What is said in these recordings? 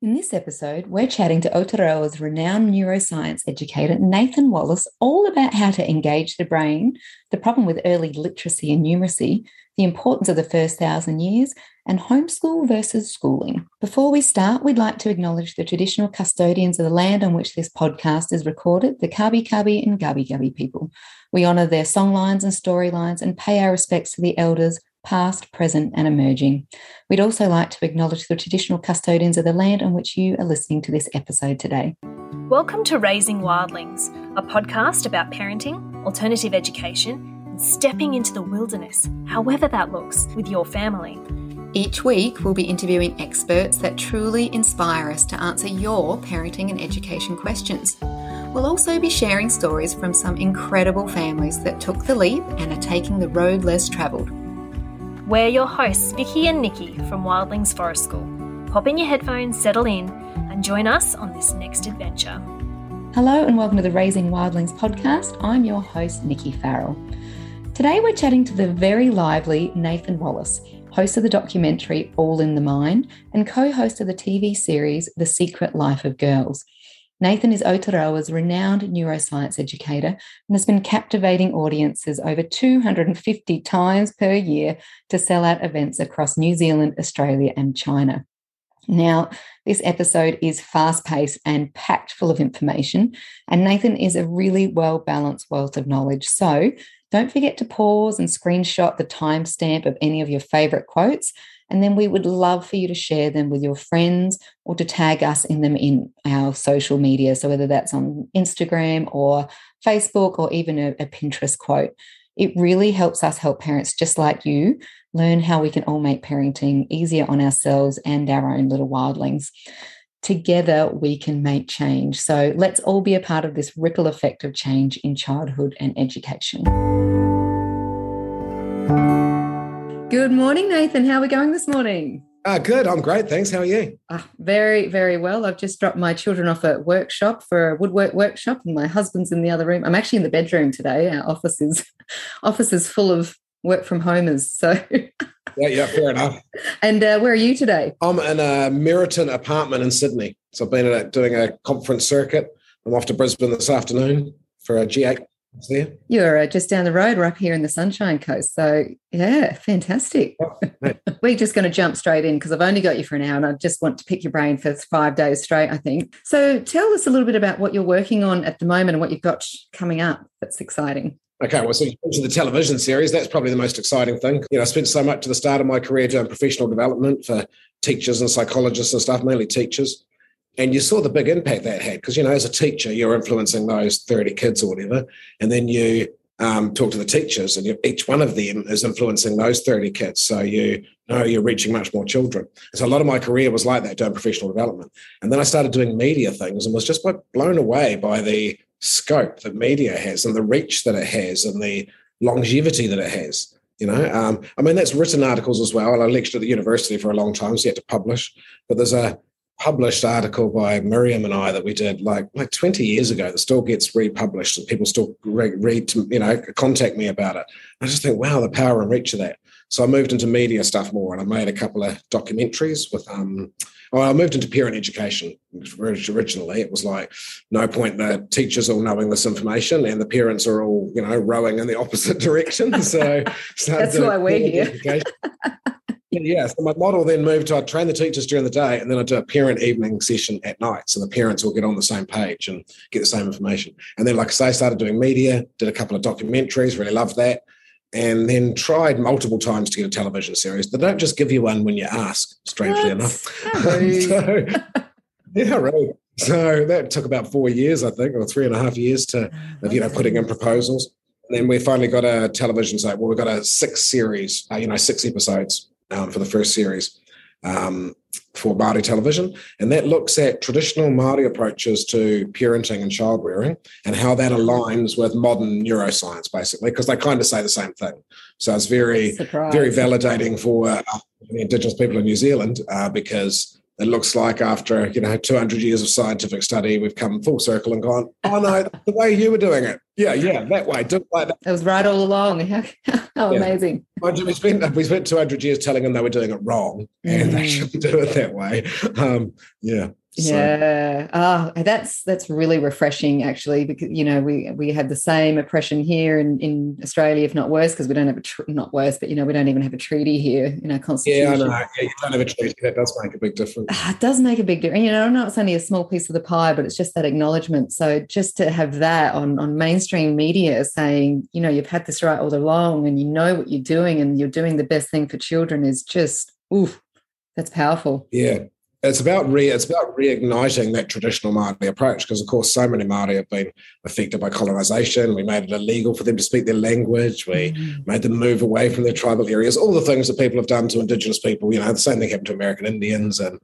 In this episode, we're chatting to Aotearoa's renowned neuroscience educator, Nathan Wallis, all about how to engage the brain, the problem with early literacy and numeracy, the importance of the first thousand years, and homeschool versus schooling. Before we start, we'd like to acknowledge the traditional custodians of the land on which this podcast is recorded, the Kabi Kabi and Gabi Gabi people. We honour their songlines and storylines and pay our respects to the elders, past, present, and emerging. We'd also like to acknowledge the traditional custodians of the land on which you are listening to this episode today. Welcome to Raising Wildlings, a podcast about parenting, alternative education, and stepping into the wilderness, however that looks, with your family. Each week, we'll be interviewing experts that truly inspire us to answer your parenting and education questions. We'll also be sharing stories from some incredible families that took the leap and are taking the road less travelled. We're your hosts, Vicky and Nikki from Wildlings Forest School. Pop in your headphones, settle in, and join us on this next adventure. Hello, and welcome to the Raising Wildlings podcast. I'm your host, Nikki Farrell. Today, we're chatting to the very lively Nathan Wallis, host of the documentary All in the Mind and co host of the TV series The Secret Life of Girls. Nathan is Aotearoa's renowned neuroscience educator and has been captivating audiences over 250 times per year to sell out events across New Zealand, Australia, and China. Now, this episode is fast paced and packed full of information, and Nathan is a really well balanced wealth of knowledge. So, don't forget to pause and screenshot the timestamp of any of your favorite quotes and then we would love for you to share them with your friends or to tag us in them in our social media. So whether that's on Instagram or Facebook or even a, a Pinterest quote, it really helps us help parents just like you learn how we can all make parenting easier on ourselves and our own little wildlings. Together, we can make change. So let's all be a part of this ripple effect of change in childhood and education. Good morning, Nathan. How are we going this morning? Uh, good. I'm great. Thanks. How are you? Uh, very, very well. I've just dropped my children off at workshop for a woodwork workshop, and my husband's in the other room. I'm actually in the bedroom today. Our office is office is full of work from homers. So yeah, yeah, fair enough. And uh, where are you today? I'm in a Meriton apartment in Sydney. So I've been doing a conference circuit. I'm off to Brisbane this afternoon for a G8 there. You're uh, just down the road. We're up here in the Sunshine Coast. So, yeah, fantastic. Oh, We're just going to jump straight in because I've only got you for an hour and I just want to pick your brain for five days straight, I think. So, tell us a little bit about what you're working on at the moment and what you've got coming up that's exciting. Okay, well, so you mentioned the television series. That's probably the most exciting thing. You know, I spent so much at the start of my career doing professional development for teachers and psychologists and stuff, mainly teachers and you saw the big impact that had because you know as a teacher you're influencing those 30 kids or whatever and then you um, talk to the teachers and you, each one of them is influencing those 30 kids. So you know you're reaching much more children. So a lot of my career was like that doing professional development. And then i started doing media things and was just blown away by the scope that media has and the reach that it has and the longevity that it has you know? Um, i mean that's written articles as well. And i lectured at the university for a long time so you had to publish. But there's a published article by Miriam and I that we did like like 20 years ago that still gets republished and people still re- read to, you know contact me about it. I just think wow the power and reach of that. So I moved into media stuff more and I made a couple of documentaries with um well, I moved into parent education originally. It was like no point the teachers all knowing this information and the parents are all, you know, rowing in the opposite direction. So that's why we're here. Yeah, so my model then moved to I train the teachers during the day and then I do a parent evening session at night. So the parents will get on the same page and get the same information. And then, like I say, I started doing media, did a couple of documentaries, really loved that. And then tried multiple times to get a television series. They don't just give you one when you ask, strangely enough. so, yeah, right. So that took about four years, I think, or three and a half years to, of, you know, putting in proposals. And then we finally got a television site. Well, we got a six series, uh, you know, six episodes um, for the first series um, for Māori television. And that looks at traditional Māori approaches to parenting and child rearing and how that aligns with modern neuroscience, basically, because they kind of say the same thing. So it's very, Surprise. very validating for uh, the Indigenous people in New Zealand uh, because it looks like after you know 200 years of scientific study, we've come full circle and gone, oh no, the way you were doing it, yeah, yeah, that way, do like that. It was right all along. How, how yeah. amazing! We spent we spent 200 years telling them they were doing it wrong and mm. they shouldn't do it that way. Um, yeah, so. Yeah. Oh, that's that's really refreshing actually because you know we we have the same oppression here in, in Australia if not worse because we don't have a tr- not worse but you know we don't even have a treaty here in our constitution. Yeah, I know. Yeah, you don't have a treaty. That does make a big difference. Ah, it does make a big difference. You know, I know it's only a small piece of the pie, but it's just that acknowledgement. So just to have that on on mainstream media saying, you know, you've had this right all along and you know what you're doing and you're doing the best thing for children is just oof, that's powerful. Yeah it's about re it's about reigniting that traditional Māori approach because of course so many Māori have been affected by colonization. We made it illegal for them to speak their language. We mm-hmm. made them move away from their tribal areas. All the things that people have done to Indigenous people. You know, the same thing happened to American Indians, and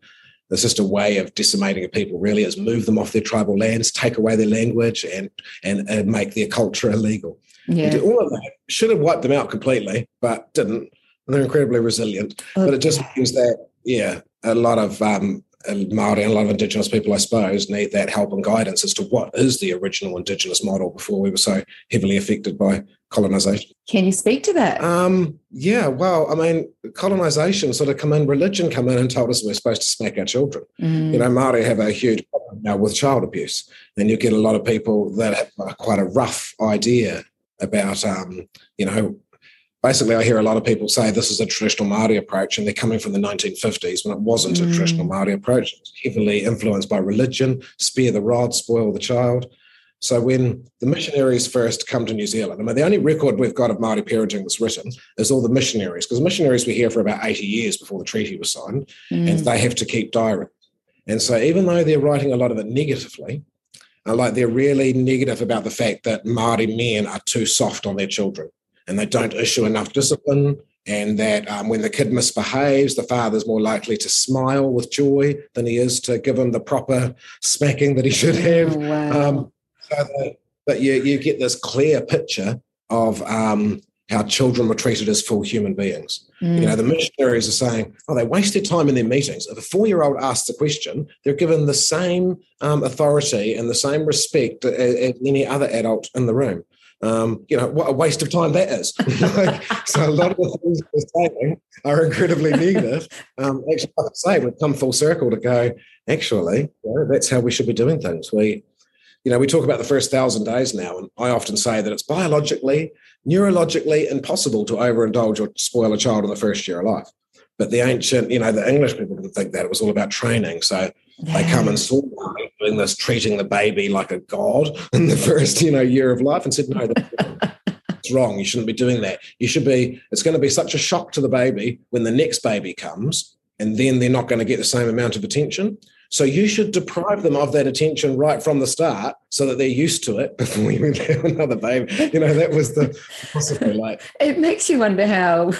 it's just a way of decimating a people. Really, is move them off their tribal lands, take away their language, and and, and make their culture illegal. Yeah. all of that should have wiped them out completely, but didn't. And they're incredibly resilient. Okay. But it just means that yeah, a lot of um, Maori and a lot of Indigenous people, I suppose, need that help and guidance as to what is the original Indigenous model before we were so heavily affected by colonization. Can you speak to that? Um, yeah, well, I mean, colonization sort of come in, religion come in and told us we're supposed to smack our children. Mm. You know, Maori have a huge problem now with child abuse, and you get a lot of people that have quite a rough idea about, um, you know, basically, I hear a lot of people say this is a traditional Māori approach, and they're coming from the 1950s when it wasn't mm. a traditional Māori approach. It was heavily influenced by religion, spare the rod, spoil the child. So when the missionaries first come to New Zealand, I mean, the only record we've got of Māori parenting that's written is all the missionaries, because missionaries were here for about 80 years before the treaty was signed, mm. and they have to keep diary. And so even though they're writing a lot of it negatively, uh, like they're really negative about the fact that Māori men are too soft on their children and they don't issue enough discipline, and that um, when the kid misbehaves, the father's more likely to smile with joy than he is to give him the proper smacking that he should have. Oh, wow. um, so that, that you, you get this clear picture of um, how children were treated as full human beings. Mm. You know, the missionaries are saying, oh, they wasted time in their meetings. If a four year old asks a question, they're given the same um, authority and the same respect as, as any other adult in the room um, you know, what a waste of time that is. like, so a lot of the things we're saying are incredibly negative. Um, actually, I say, we've come full circle to go, actually, that's how we should be doing things. We, you know, we talk about the first thousand days now, and I often say that it's biologically, neurologically impossible to overindulge or spoil a child in the first year of life. But the ancient, you know, the English people didn't think that. It was all about training. So. They come and saw me doing this, treating the baby like a god in the first, you know, year of life, and said, "No, it's wrong. You shouldn't be doing that. You should be. It's going to be such a shock to the baby when the next baby comes, and then they're not going to get the same amount of attention. So you should deprive them of that attention right from the start, so that they're used to it before you have another baby. You know, that was the possibly like. It makes you wonder how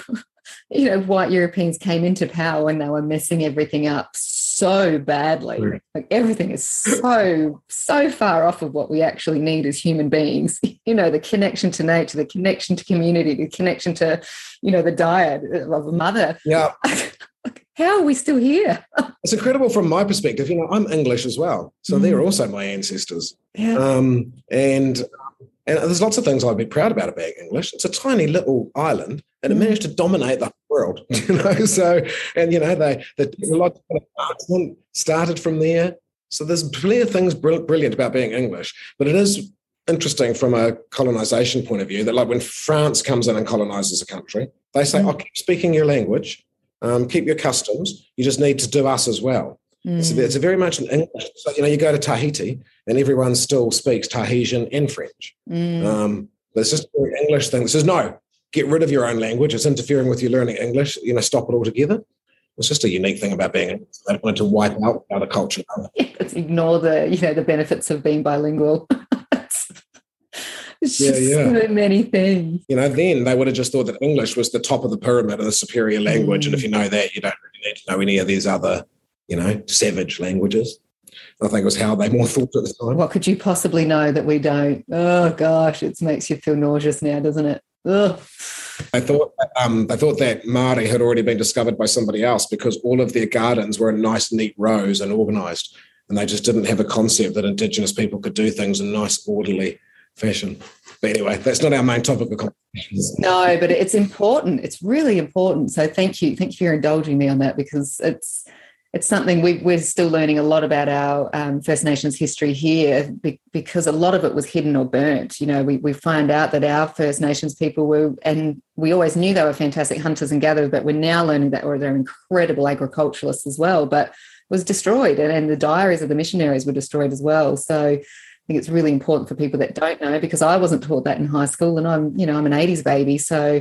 you know, white Europeans came into power when they were messing everything up so badly. Like everything is so, so far off of what we actually need as human beings. You know, the connection to nature, the connection to community, the connection to, you know, the diet of a mother. Yeah. How are we still here? it's incredible from my perspective. You know, I'm English as well. So mm. they're also my ancestors. Yeah. Um, and and there's lots of things I'd be proud about about being English. It's a tiny little island, and it mm. managed to dominate the world. You know, so and you know they the technological advancement started from there. So there's plenty of things brilliant about being English, but it is interesting from a colonization point of view that like when France comes in and colonizes a country, they say, mm. "Oh, keep speaking your language, um, keep your customs. You just need to do us as well." Mm. It's, a, it's, a, very much an English. So, you know, you go to Tahiti and everyone still speaks Tahitian and French. Mm. Um, but it's just an English thing. It says, no, get rid of your own language. It's interfering with you learning English. You know, stop it altogether. It's just a unique thing about being. They wanted to wipe out other culture. Let's ignore the you know the benefits of being bilingual. It's yeah, yeah. so many things. You know, then they would have just thought that English was the top of the pyramid and the superior language. Mm. And if you know that, you don't really need to know any of these other you know, savage languages. I think it was how they more thought at the time. What could you possibly know that we don't? Oh gosh, it makes you feel nauseous now, doesn't it? Ugh. I thought um, I thought that Māori had already been discovered by somebody else because all of their gardens were in nice, neat rows and organised, and they just didn't have a concept that Indigenous people could do things in nice, orderly fashion. But anyway, that's not our main topic of conversation. No, but it's important. It's really important. So thank you, thank you for indulging me on that because it's it's something we, we're still learning a lot about our um, First Nations history here because a lot of it was hidden or burnt. You know, we, we find out that our First Nations people were, and we always knew they were fantastic hunters and gatherers, but we're now learning that or they're incredible agriculturalists as well, but was destroyed. And, and the diaries of the missionaries were destroyed as well. So I think it's really important for people that don't know because I wasn't taught that in high school and I'm, you know, I'm an 80s baby. So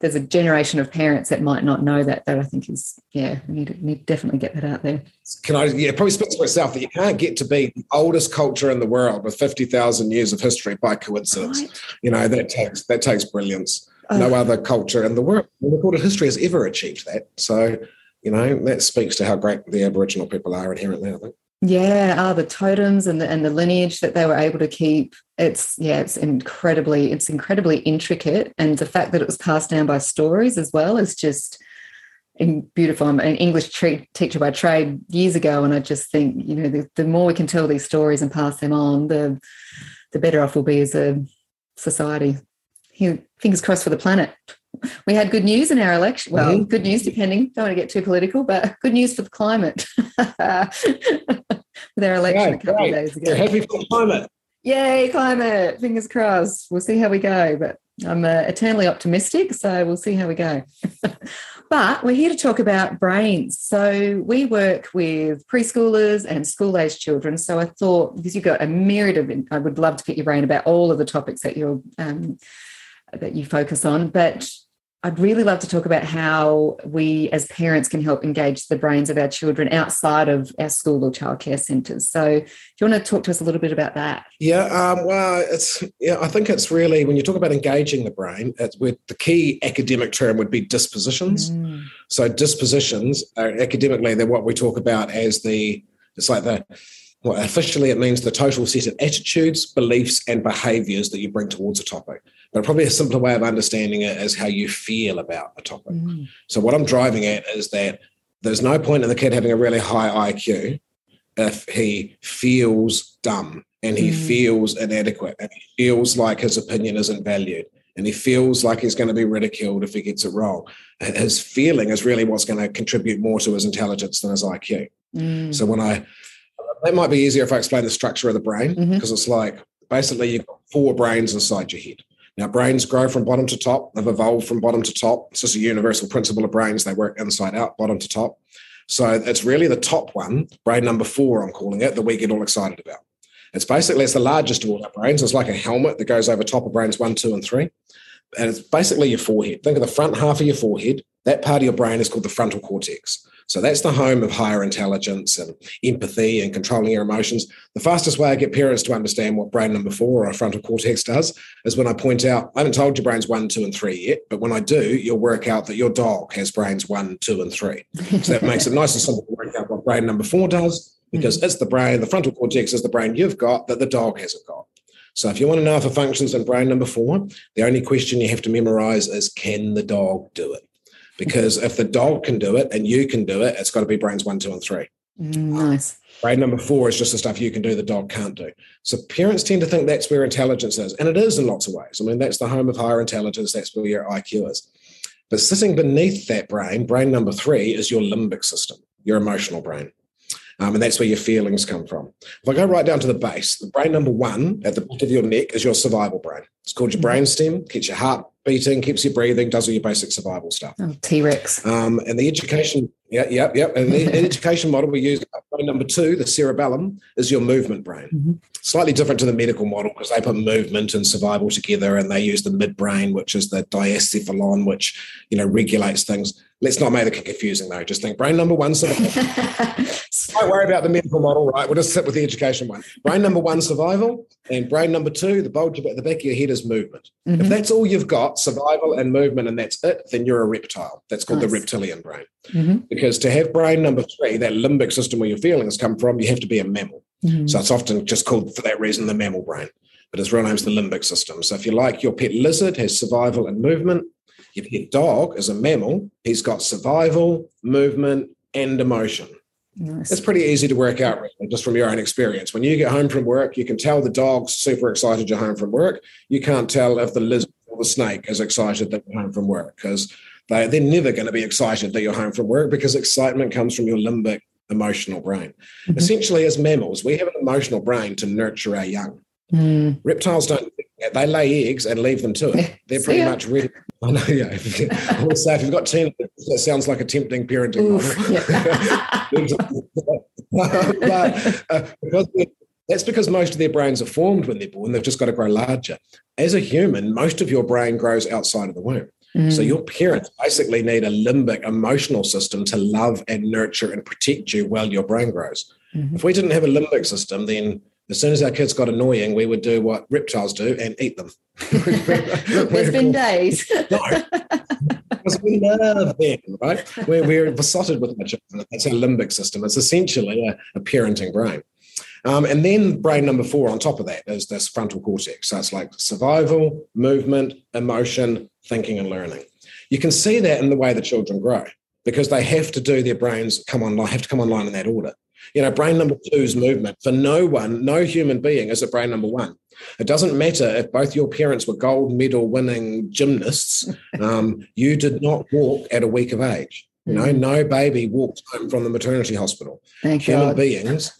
there's a generation of parents that might not know that that I think is yeah we need to, need to definitely get that out there. Can I yeah probably speak for myself that you can't get to be the oldest culture in the world with fifty thousand years of history by coincidence. Right. You know that takes that takes brilliance. Oh. No other culture in the world in recorded history has ever achieved that. So you know that speaks to how great the Aboriginal people are inherently. I think. Yeah, ah, the totems and the and the lineage that they were able to keep. It's yeah, it's incredibly, it's incredibly intricate, and the fact that it was passed down by stories as well is just beautiful. I'm an English teacher by trade years ago, and I just think you know the, the more we can tell these stories and pass them on, the the better off we'll be as a society. Fingers crossed for the planet we had good news in our election. Well, mm-hmm. good news, depending. Don't want to get too political, but good news for the climate with our election a couple of days ago. You're happy for the climate. Yay, climate! Fingers crossed. We'll see how we go, but I'm uh, eternally optimistic, so we'll see how we go. but we're here to talk about brains. So we work with preschoolers and school-aged children. So I thought because you've got a myriad of, I would love to pick your brain about all of the topics that you're um, that you focus on, but I'd really love to talk about how we as parents can help engage the brains of our children outside of our school or childcare centres. So, do you want to talk to us a little bit about that? Yeah, um, well, it's yeah, I think it's really when you talk about engaging the brain, it's with the key academic term would be dispositions. Mm. So, dispositions are academically they're what we talk about as the it's like the well, officially it means the total set of attitudes, beliefs, and behaviors that you bring towards a topic. But probably a simpler way of understanding it is how you feel about a topic. Mm. So what I'm driving at is that there's no point in the kid having a really high IQ if he feels dumb and he mm. feels inadequate and he feels like his opinion isn't valued and he feels like he's going to be ridiculed if he gets it wrong. His feeling is really what's going to contribute more to his intelligence than his IQ. Mm. So when I that might be easier if I explain the structure of the brain because mm-hmm. it's like basically you've got four brains inside your head. Now, brains grow from bottom to top. They've evolved from bottom to top. It's just a universal principle of brains. They work inside out, bottom to top. So it's really the top one, brain number four, I'm calling it, that we get all excited about. It's basically it's the largest of all our brains. It's like a helmet that goes over top of brains one, two, and three. And it's basically your forehead. Think of the front half of your forehead. That part of your brain is called the frontal cortex. So that's the home of higher intelligence and empathy and controlling your emotions. The fastest way I get parents to understand what brain number four or frontal cortex does is when I point out, I haven't told you brains one, two, and three yet, but when I do, you'll work out that your dog has brains one, two, and three. So that makes it nice and simple to work out what brain number four does because it's the brain, the frontal cortex is the brain you've got that the dog hasn't got. So if you want to know if a functions in brain number four, the only question you have to memorize is can the dog do it? Because if the dog can do it and you can do it, it's got to be brains one, two, and three. Mm, nice. Brain number four is just the stuff you can do, the dog can't do. So parents tend to think that's where intelligence is, and it is in lots of ways. I mean, that's the home of higher intelligence. That's where your IQ is. But sitting beneath that brain, brain number three, is your limbic system, your emotional brain. Um, and that's where your feelings come from. If I go right down to the base, the brain number one at the back of your neck is your survival brain. It's called your mm-hmm. brain stem, keeps your heart beating, keeps you breathing, does all your basic survival stuff. Oh, T Rex. Um, and the education, yeah, yeah, yeah. And the education model we use, brain number two, the cerebellum, is your movement brain. Mm-hmm. Slightly different to the medical model because they put movement and survival together, and they use the midbrain, which is the diencephalon, which you know regulates things. Let's not make it confusing though. Just think brain number one survival. Don't worry about the medical model, right? We'll just sit with the education one. Brain number one, survival, and brain number two, the bulge at the back of your head is movement. Mm-hmm. If that's all you've got, survival and movement, and that's it, then you're a reptile. That's called nice. the reptilian brain. Mm-hmm. Because to have brain number three, that limbic system where your feelings come from, you have to be a mammal. Mm-hmm. So it's often just called for that reason the mammal brain. But its real name's the limbic system. So if you like, your pet lizard has survival and movement. Your pet dog is a mammal, he's got survival, movement, and emotion. Nice. It's pretty easy to work out really, just from your own experience. When you get home from work, you can tell the dog's super excited you're home from work. You can't tell if the lizard or the snake is excited that you're home from work because they, they're never going to be excited that you're home from work because excitement comes from your limbic emotional brain. Mhm. Essentially, as mammals, we have an emotional brain to nurture our young. Mm. Reptiles don't. They lay eggs and leave them to it. They're pretty much ready. I know. Yeah. I always say if you've got ten, that sounds like a tempting parenting Oof, yeah. but uh, because that's because most of their brains are formed when they're born. They've just got to grow larger. As a human, most of your brain grows outside of the womb. So Mm. your parents basically need a limbic emotional system to love and nurture and protect you while your brain grows. Mhm. If we didn't have a limbic system, then as soon as our kids got annoying, we would do what reptiles do and eat them. There's been days. No, because we love them, right? We're, we're besotted with our children. That's our limbic system. It's essentially a, a parenting brain. Um, and then brain number four on top of that is this frontal cortex. So it's like survival, movement, emotion, thinking, and learning. You can see that in the way the children grow because they have to do their brains come online, have to come online in that order. You know, brain number two is movement. For no one, no human being is a brain number one. It doesn't matter if both your parents were gold medal winning gymnasts, um, you did not walk at a week of age. You know, no baby walked home from the maternity hospital. Thank Human God. beings,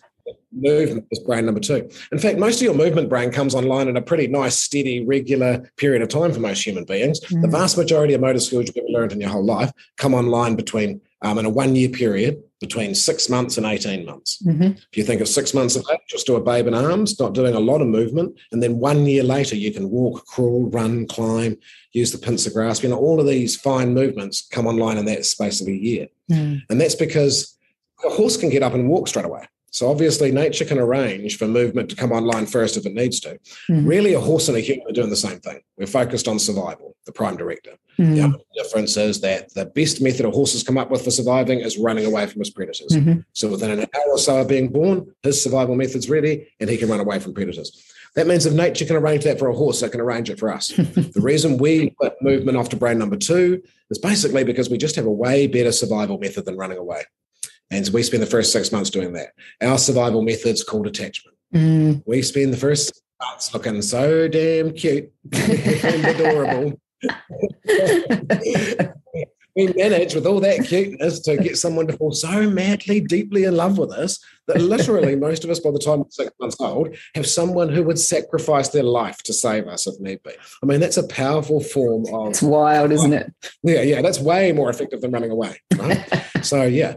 movement is brain number two. In fact, most of your movement brain comes online in a pretty nice, steady, regular period of time for most human beings. The Mm. vast majority of motor skills you've ever learned in your whole life come online between, um, in a one year period, between six months and 18 months. Mhm. If you think of six months of age, you're still a babe in arms, not doing a lot of movement. And then one year later, you can walk, crawl, run, climb, use the pincer grasp. You know, all of these fine movements come online in that space of a year. Mm. And that's because a horse can get up and walk straight away. So obviously, nature can arrange for movement to come online first if it needs to. Mhm. Really, a horse and a human are doing the same thing. We're focused on survival, the prime director. Mm. The only difference is that the best method a horse has come up with for surviving is running away from his predators. Mhm. So within an hour or so of being born, his survival method's ready and he can run away from predators. That means if nature can arrange that for a horse, it can arrange it for us. the reason we put movement off to brain number two is basically because we just have a way better survival method than running away. And so we spend the first six months doing that. Our survival method's called attachment. Mm. We spend the first six months looking so damn cute and adorable. we manage with all that cuteness to get someone to fall so madly, deeply in love with us that literally most of us, by the time we're six months old, have someone who would sacrifice their life to save us if need be. I mean, that's a powerful form of It's wild, isn't it? yeah, yeah, that's way more effective than running away. Right? so yeah.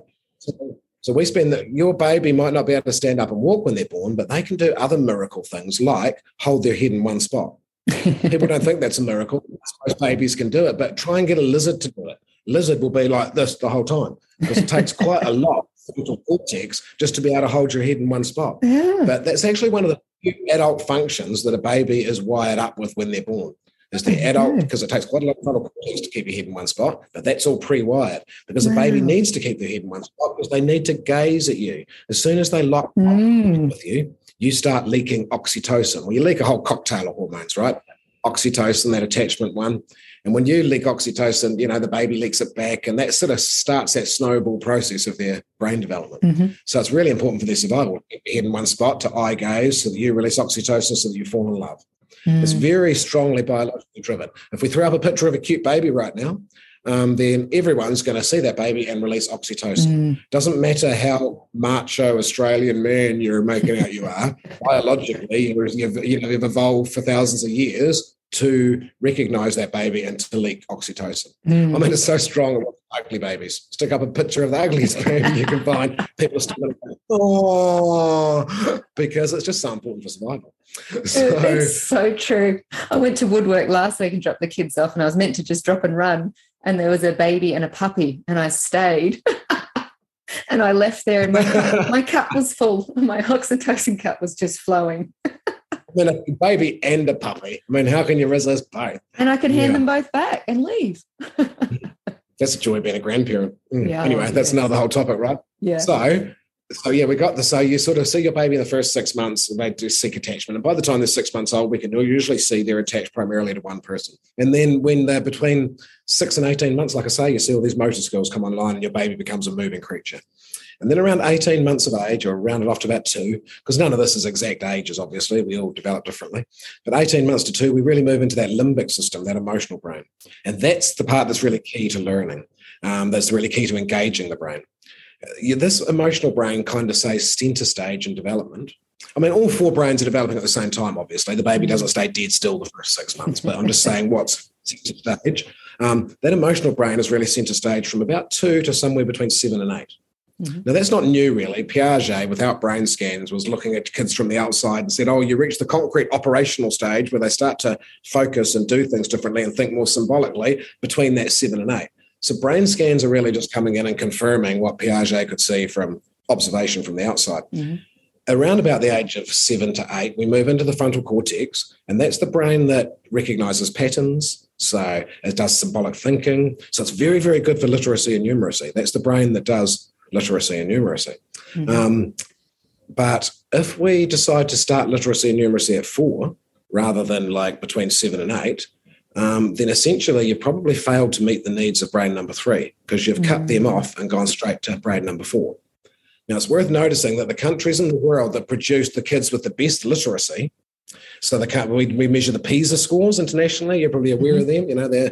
So, we spend that your baby might not be able to stand up and walk when they're born, but they can do other miracle things like hold their head in one spot. People don't think that's a miracle. Most babies can do it, but try and get a lizard to do it. Lizard will be like this the whole time because it takes quite a lot of frontal cortex just to be able to hold your head in one spot. yeah. But that's actually one of the few adult functions that a baby is wired up with when they're born. Is the adult Okay. because it takes quite a lot of frontal cortex to keep your head in one spot, but that's all pre-wired because the baby needs to keep their head in one spot because they need to gaze at you. As soon as they lock Mm. with you, you start leaking oxytocin. Well, you leak a whole cocktail of hormones, right? Oxytocin, that attachment one. And when you leak oxytocin, you know, the baby leaks it back, and that sort of starts that snowball process of their brain development. Mhm. So it's really important for their survival. Keep your head in one spot to eye gaze so that you release oxytocin so that you fall in love. It's Mm. very strongly biologically driven. If we throw up a picture of a cute baby right now, um, then everyone's going to see that baby and release oxytocin. Mm. Doesn't matter how macho Australian man you're making out you are, biologically, you've, you know, you've evolved for thousands of years to recognize that baby and to leak oxytocin. Mm. I mean, it's so strong with ugly babies. Stick up a picture of the ugliest baby you can find. People are still oh, because it's just so important for survival. So, It's so true. I went to woodwork last week and dropped the kids off, and I was meant to just drop and run. And there was a baby and a puppy, and I stayed. and I left there, and my, my cup was full. My oxytocin cup was just flowing. I mean, a baby and a puppy. I mean, how can you resist both? And I could hand Yeah. them both back and leave. That's the joy of being a grandparent. Mm. Yeah, anyway, that's another whole topic, right? Yeah. So so yeah, we got the so you sort of see your baby in the first six months, they do seek attachment, and by the time they're six months old, we can usually see they're attached primarily to one person. And then when they're between six and eighteen months, like I say, you see all these motor skills come online, and your baby becomes a moving creature. And then around 18 months of age, or rounded off to about two, because none of this is exact ages, obviously, we all develop differently. But 18 months to two, we really move into that limbic system, that emotional brain. And that's the part that's really key to learning. Um, that's really key to engaging the brain. This emotional brain kind of says center stage in development. I mean, all four brains are developing at the same time, obviously. The baby doesn't stay dead still the first six months, but I'm just saying what's center stage. Um, that emotional brain is really center stage from about two to somewhere between seven and 8 mm-hmm. Now, that's not new, really. Piaget, without brain scans, was looking at kids from the outside and said, Oh, you reach the concrete operational stage where they start to focus and do things differently and think more symbolically between that seven and eight. So brain scans are really just coming in and confirming what Piaget could see from observation from the outside. Mm-hmm. Around about the age of seven to eight, we move into the frontal cortex, and that's the brain that recognizes patterns. So it does symbolic thinking. So it's very, very good for literacy and numeracy. That's the brain that does literacy and numeracy. Mm-hmm. Um, but if we decide to start literacy and numeracy at four, rather than like between seven and eight, um, then essentially you've probably failed to meet the needs of brain number three because you've mm. cut them mm. off and gone straight to brain number four. Now, it's worth noticing that the countries in the world that produce the kids with the best literacy, so the we, we measure the PISA scores internationally. You're probably aware mm-hmm. of them. You know, they're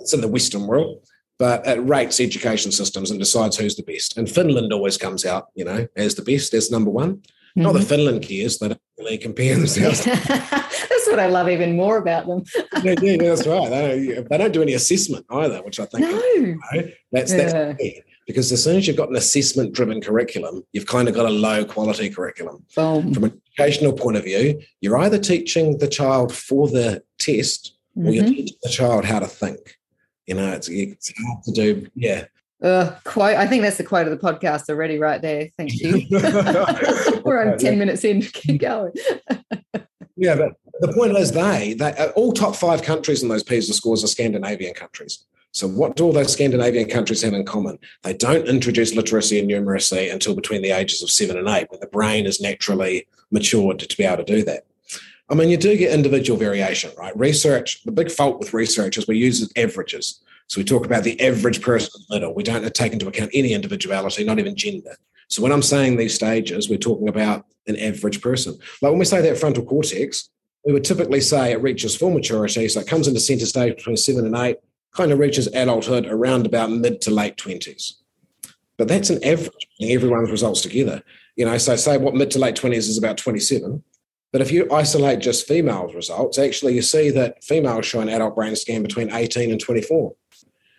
it's in the Western world, but it rates education systems and decides who's the best. And Finland always comes out, you know, as the best, as number one. Mm-hmm. Not that mm-hmm. Finland cares; they don't really compare themselves. that's what I love even more about them. yeah, yeah, that's right. They don't, they don't, do any assessment either, which I think no. You know, that's yeah. that's. Because as soon as you've got an assessment driven curriculum, you've kind of got a low quality curriculum. Boom. From an educational point of view, you're either teaching the child for the test mm-hmm. or you're mm-hmm. teaching the child how to think. You know, it's, it's hard to do. Yeah. Uh, quote. I think that's the quote of the podcast already, right there. Thank you. We're on 10 minutes in. Keep going. yeah, but the point is, they, they uh, all top five countries in those PISA scores are Scandinavian countries. So, what do all those Scandinavian countries have in common? They don't introduce literacy and numeracy until between the ages of seven and eight, when the brain is naturally matured to be able to do that. I mean, you do get individual variation, right? Research, the big fault with research is we use averages. So we talk about the average person in middle. We don't take into account any individuality, not even gender. So when I'm saying these stages, we're talking about an average person. Like when we say that frontal cortex, we would typically say it reaches full maturity. So it comes into center stage between seven and eight, kind of reaches adulthood around about mid to late 20s. But that's an average, everyone's results together. You know, so say what mid to late 20s is about 27. But if you isolate just females' results, actually you see that females show an adult brain scan between 18 and 24.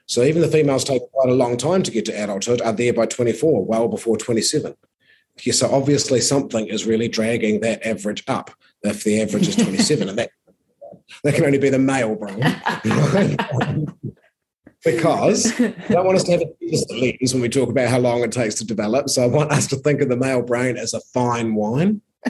So even the females take quite a long time to get to adulthood are there by 24, well before 27. Yeah, so obviously something is really dragging that average up. If the average is 27 and that that can only be the male brain because I don't want us to have a lens when we talk about how long it takes to develop so I want us to think of the male brain as a fine wine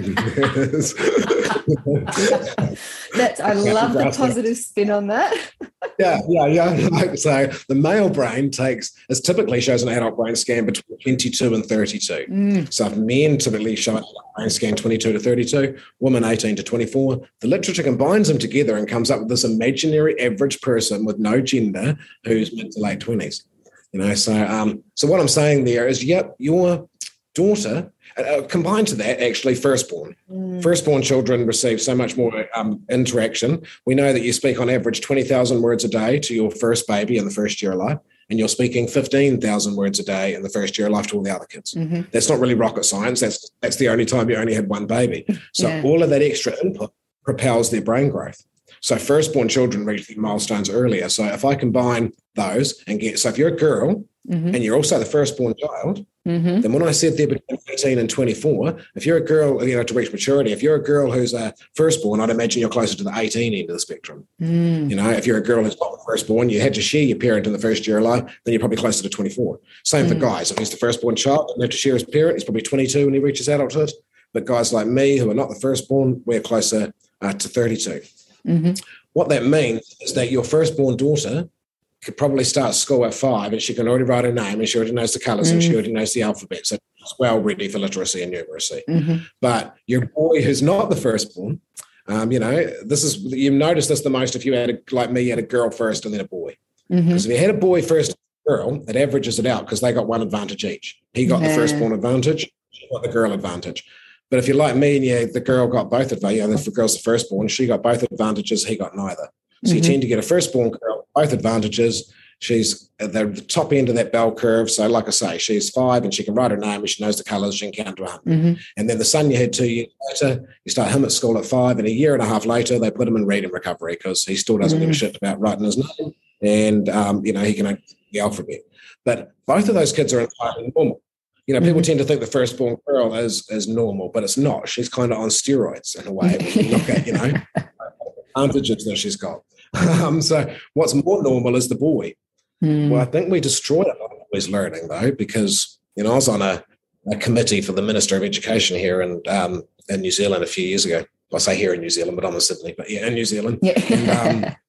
That's I love the positive spin on that. yeah, yeah, yeah. So the male brain takes it typically shows an adult brain scan between 22 and 32. Mm. So if men typically show an adult brain scan 22 to 32, women 18 to 24, the literature combines them together and comes up with this imaginary average person with no gender who's mid to late 20s. You know, so um, so what I'm saying there is, yep, your daughter uh, combined to that, actually, firstborn. Mm. Firstborn children receive so much more um, interaction. We know that you speak on average 20,000 words a day to your first baby in the first year of life, and you're speaking 15,000 words a day in the first year of life to all the other kids. Mm-hmm. That's not really rocket science. That's, that's the only time you only had one baby. So yeah. all of that extra input propels their brain growth. So firstborn children reach the milestones earlier. So if I combine those and get, so if you're a girl mm-hmm. and you're also the firstborn child, mm-hmm. then when I said there between 18 and 24, if you're a girl, you know, to reach maturity, if you're a girl who's a firstborn, I'd imagine you're closer to the 18 end of the spectrum. Mm. You know, if you're a girl who's not the firstborn, you had to share your parent in the first year of life, then you're probably closer to 24. Same mm. for guys. If he's the firstborn child and have to share his parent, he's probably 22 when he reaches adulthood. But guys like me, who are not the firstborn, we're closer uh, to 32. Mm-hmm. What that means is that your firstborn daughter could probably start school at five and she can already write her name and she already knows the colors mm. and she mm. already knows the alphabet. So she's well ready for literacy and numeracy. Mm-hmm. But your boy who's not the firstborn, um, you know, this is you notice this the most if you had a, like me, you had a girl first and then a boy. Because mm-hmm. if you had a boy first, girl, it averages it out because they got one advantage each. He got yeah. the firstborn advantage, she got the girl advantage. But if you're like me and yeah, the girl got both advantages, you know, the girl's the firstborn, she got both advantages, he got neither. So mm-hmm. you tend to get a firstborn girl, both advantages. She's at the top end of that bell curve. So, like I say, she's five and she can write her name and she knows the colours, she can count to 100. Mm-hmm. And then the son you had two years later, you start him at school at five, and a year and a half later, they put him in reading recovery because he still doesn't mm-hmm. give a mm. shit about writing his name. And, um, you know, he can the alphabet. But both of those kids are entirely normal. You know, people mm-hmm. tend to think the firstborn girl is is normal, but it's not. She's kind of on steroids in a way. at, you know, advantages that she's got. Um, so what's more normal is the boy. Mm. Well, I think we destroy a lot of boys learning though, because you know, I was on a, a committee for the Minister of Education here in um, in New Zealand a few years ago. I say here in New Zealand, but I'm in Sydney, but yeah, in New Zealand. Yeah. And, um,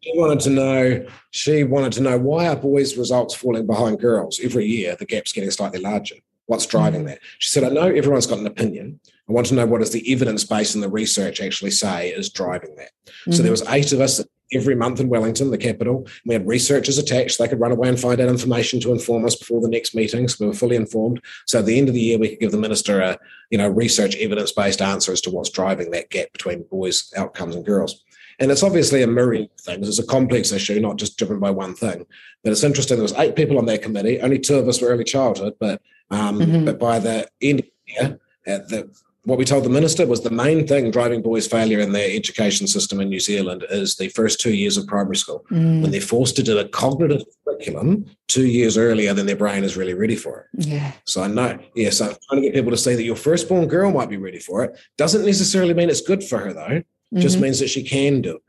she wanted to know she wanted to know why are boys' results falling behind girls every year? The gap's getting slightly larger. What's driving that? She said, I know everyone's got an opinion. I want to know what does the evidence base and the research actually say is driving that. Mm-hmm. So there was eight of us every month in Wellington, the capital. We had researchers attached. They could run away and find out information to inform us before the next meetings. We were fully informed. So at the end of the year, we could give the minister a, you know, research evidence-based answer as to what's driving that gap between boys' outcomes and girls. And it's obviously a myriad of things. It's a complex issue, not just driven by one thing. But it's interesting. There was eight people on that committee. Only two of us were early childhood, but um, mm-hmm. but by the end of the year, the, what we told the minister was the main thing driving boys' failure in their education system in New Zealand is the first two years of primary school mm. when they're forced to do a cognitive curriculum two years earlier than their brain is really ready for it. Yeah. So I know, yeah. So I'm trying to get people to say that your firstborn girl might be ready for it. Doesn't necessarily mean it's good for her though mm-hmm. just means that she can do it.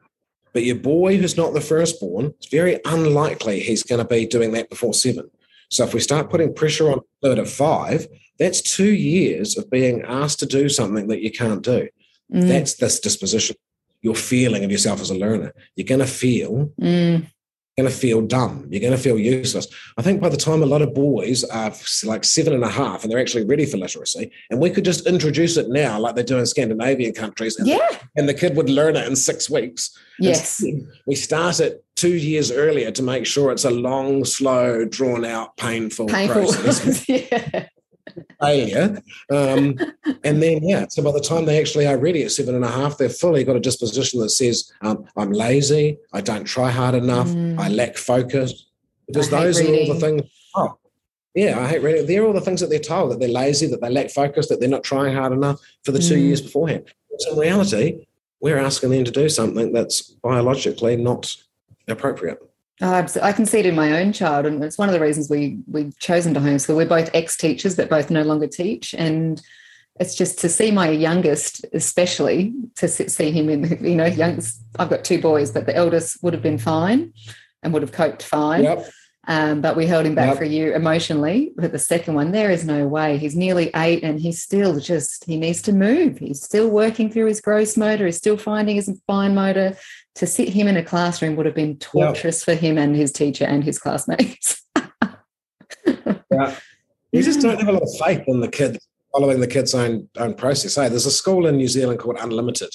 But your boy who's not the firstborn, it's very unlikely he's going to be doing that before seven. So if we start putting pressure on third at five, that's two years of being asked to do something that you can't do. Mm. That's this disposition, your feeling of yourself as a learner. You're going to feel mm going to feel dumb. You're going to feel useless. I think by the time a lot of boys are like seven and a half and they're actually ready for literacy, and we could just introduce it now, like they do in Scandinavian countries, and, yeah. and the kid would learn it in six weeks. Yes. We start it two years earlier to make sure it's a long, slow, drawn out, painful, painful. process. yeah failure. Um, and then, yeah, so by the time they actually are ready at seven and a half, they've fully got a disposition that says, um, I'm lazy, I don't try hard enough, mm. I lack focus. Because those are all the things. Oh, yeah, I hate reading. They're all the things that they're told that they're lazy, that they lack focus, that they're not trying hard enough for the mm. two years beforehand. So in reality, we're asking them to do something that's biologically not appropriate. Oh. I can see it in my own child, and it's one of the reasons we we've chosen to homeschool. We're both ex-teachers, but both no longer teach, and it's just to see my youngest, especially to see him in the you know youngest. I've got two boys, but the eldest would have been fine and would have coped fine. Yep. Um, but we held him back yep. for a year emotionally. But the second one, there is no way. He's nearly eight and he's still just, he needs to move. He's still working through his gross motor. He's still finding his fine motor to sit him in a classroom would have been torturous for him and his teacher and his classmates. yeah. You just don't have a lot of faith in the kids following the kids' own, own process. Hey, there's a school in New Zealand called Unlimited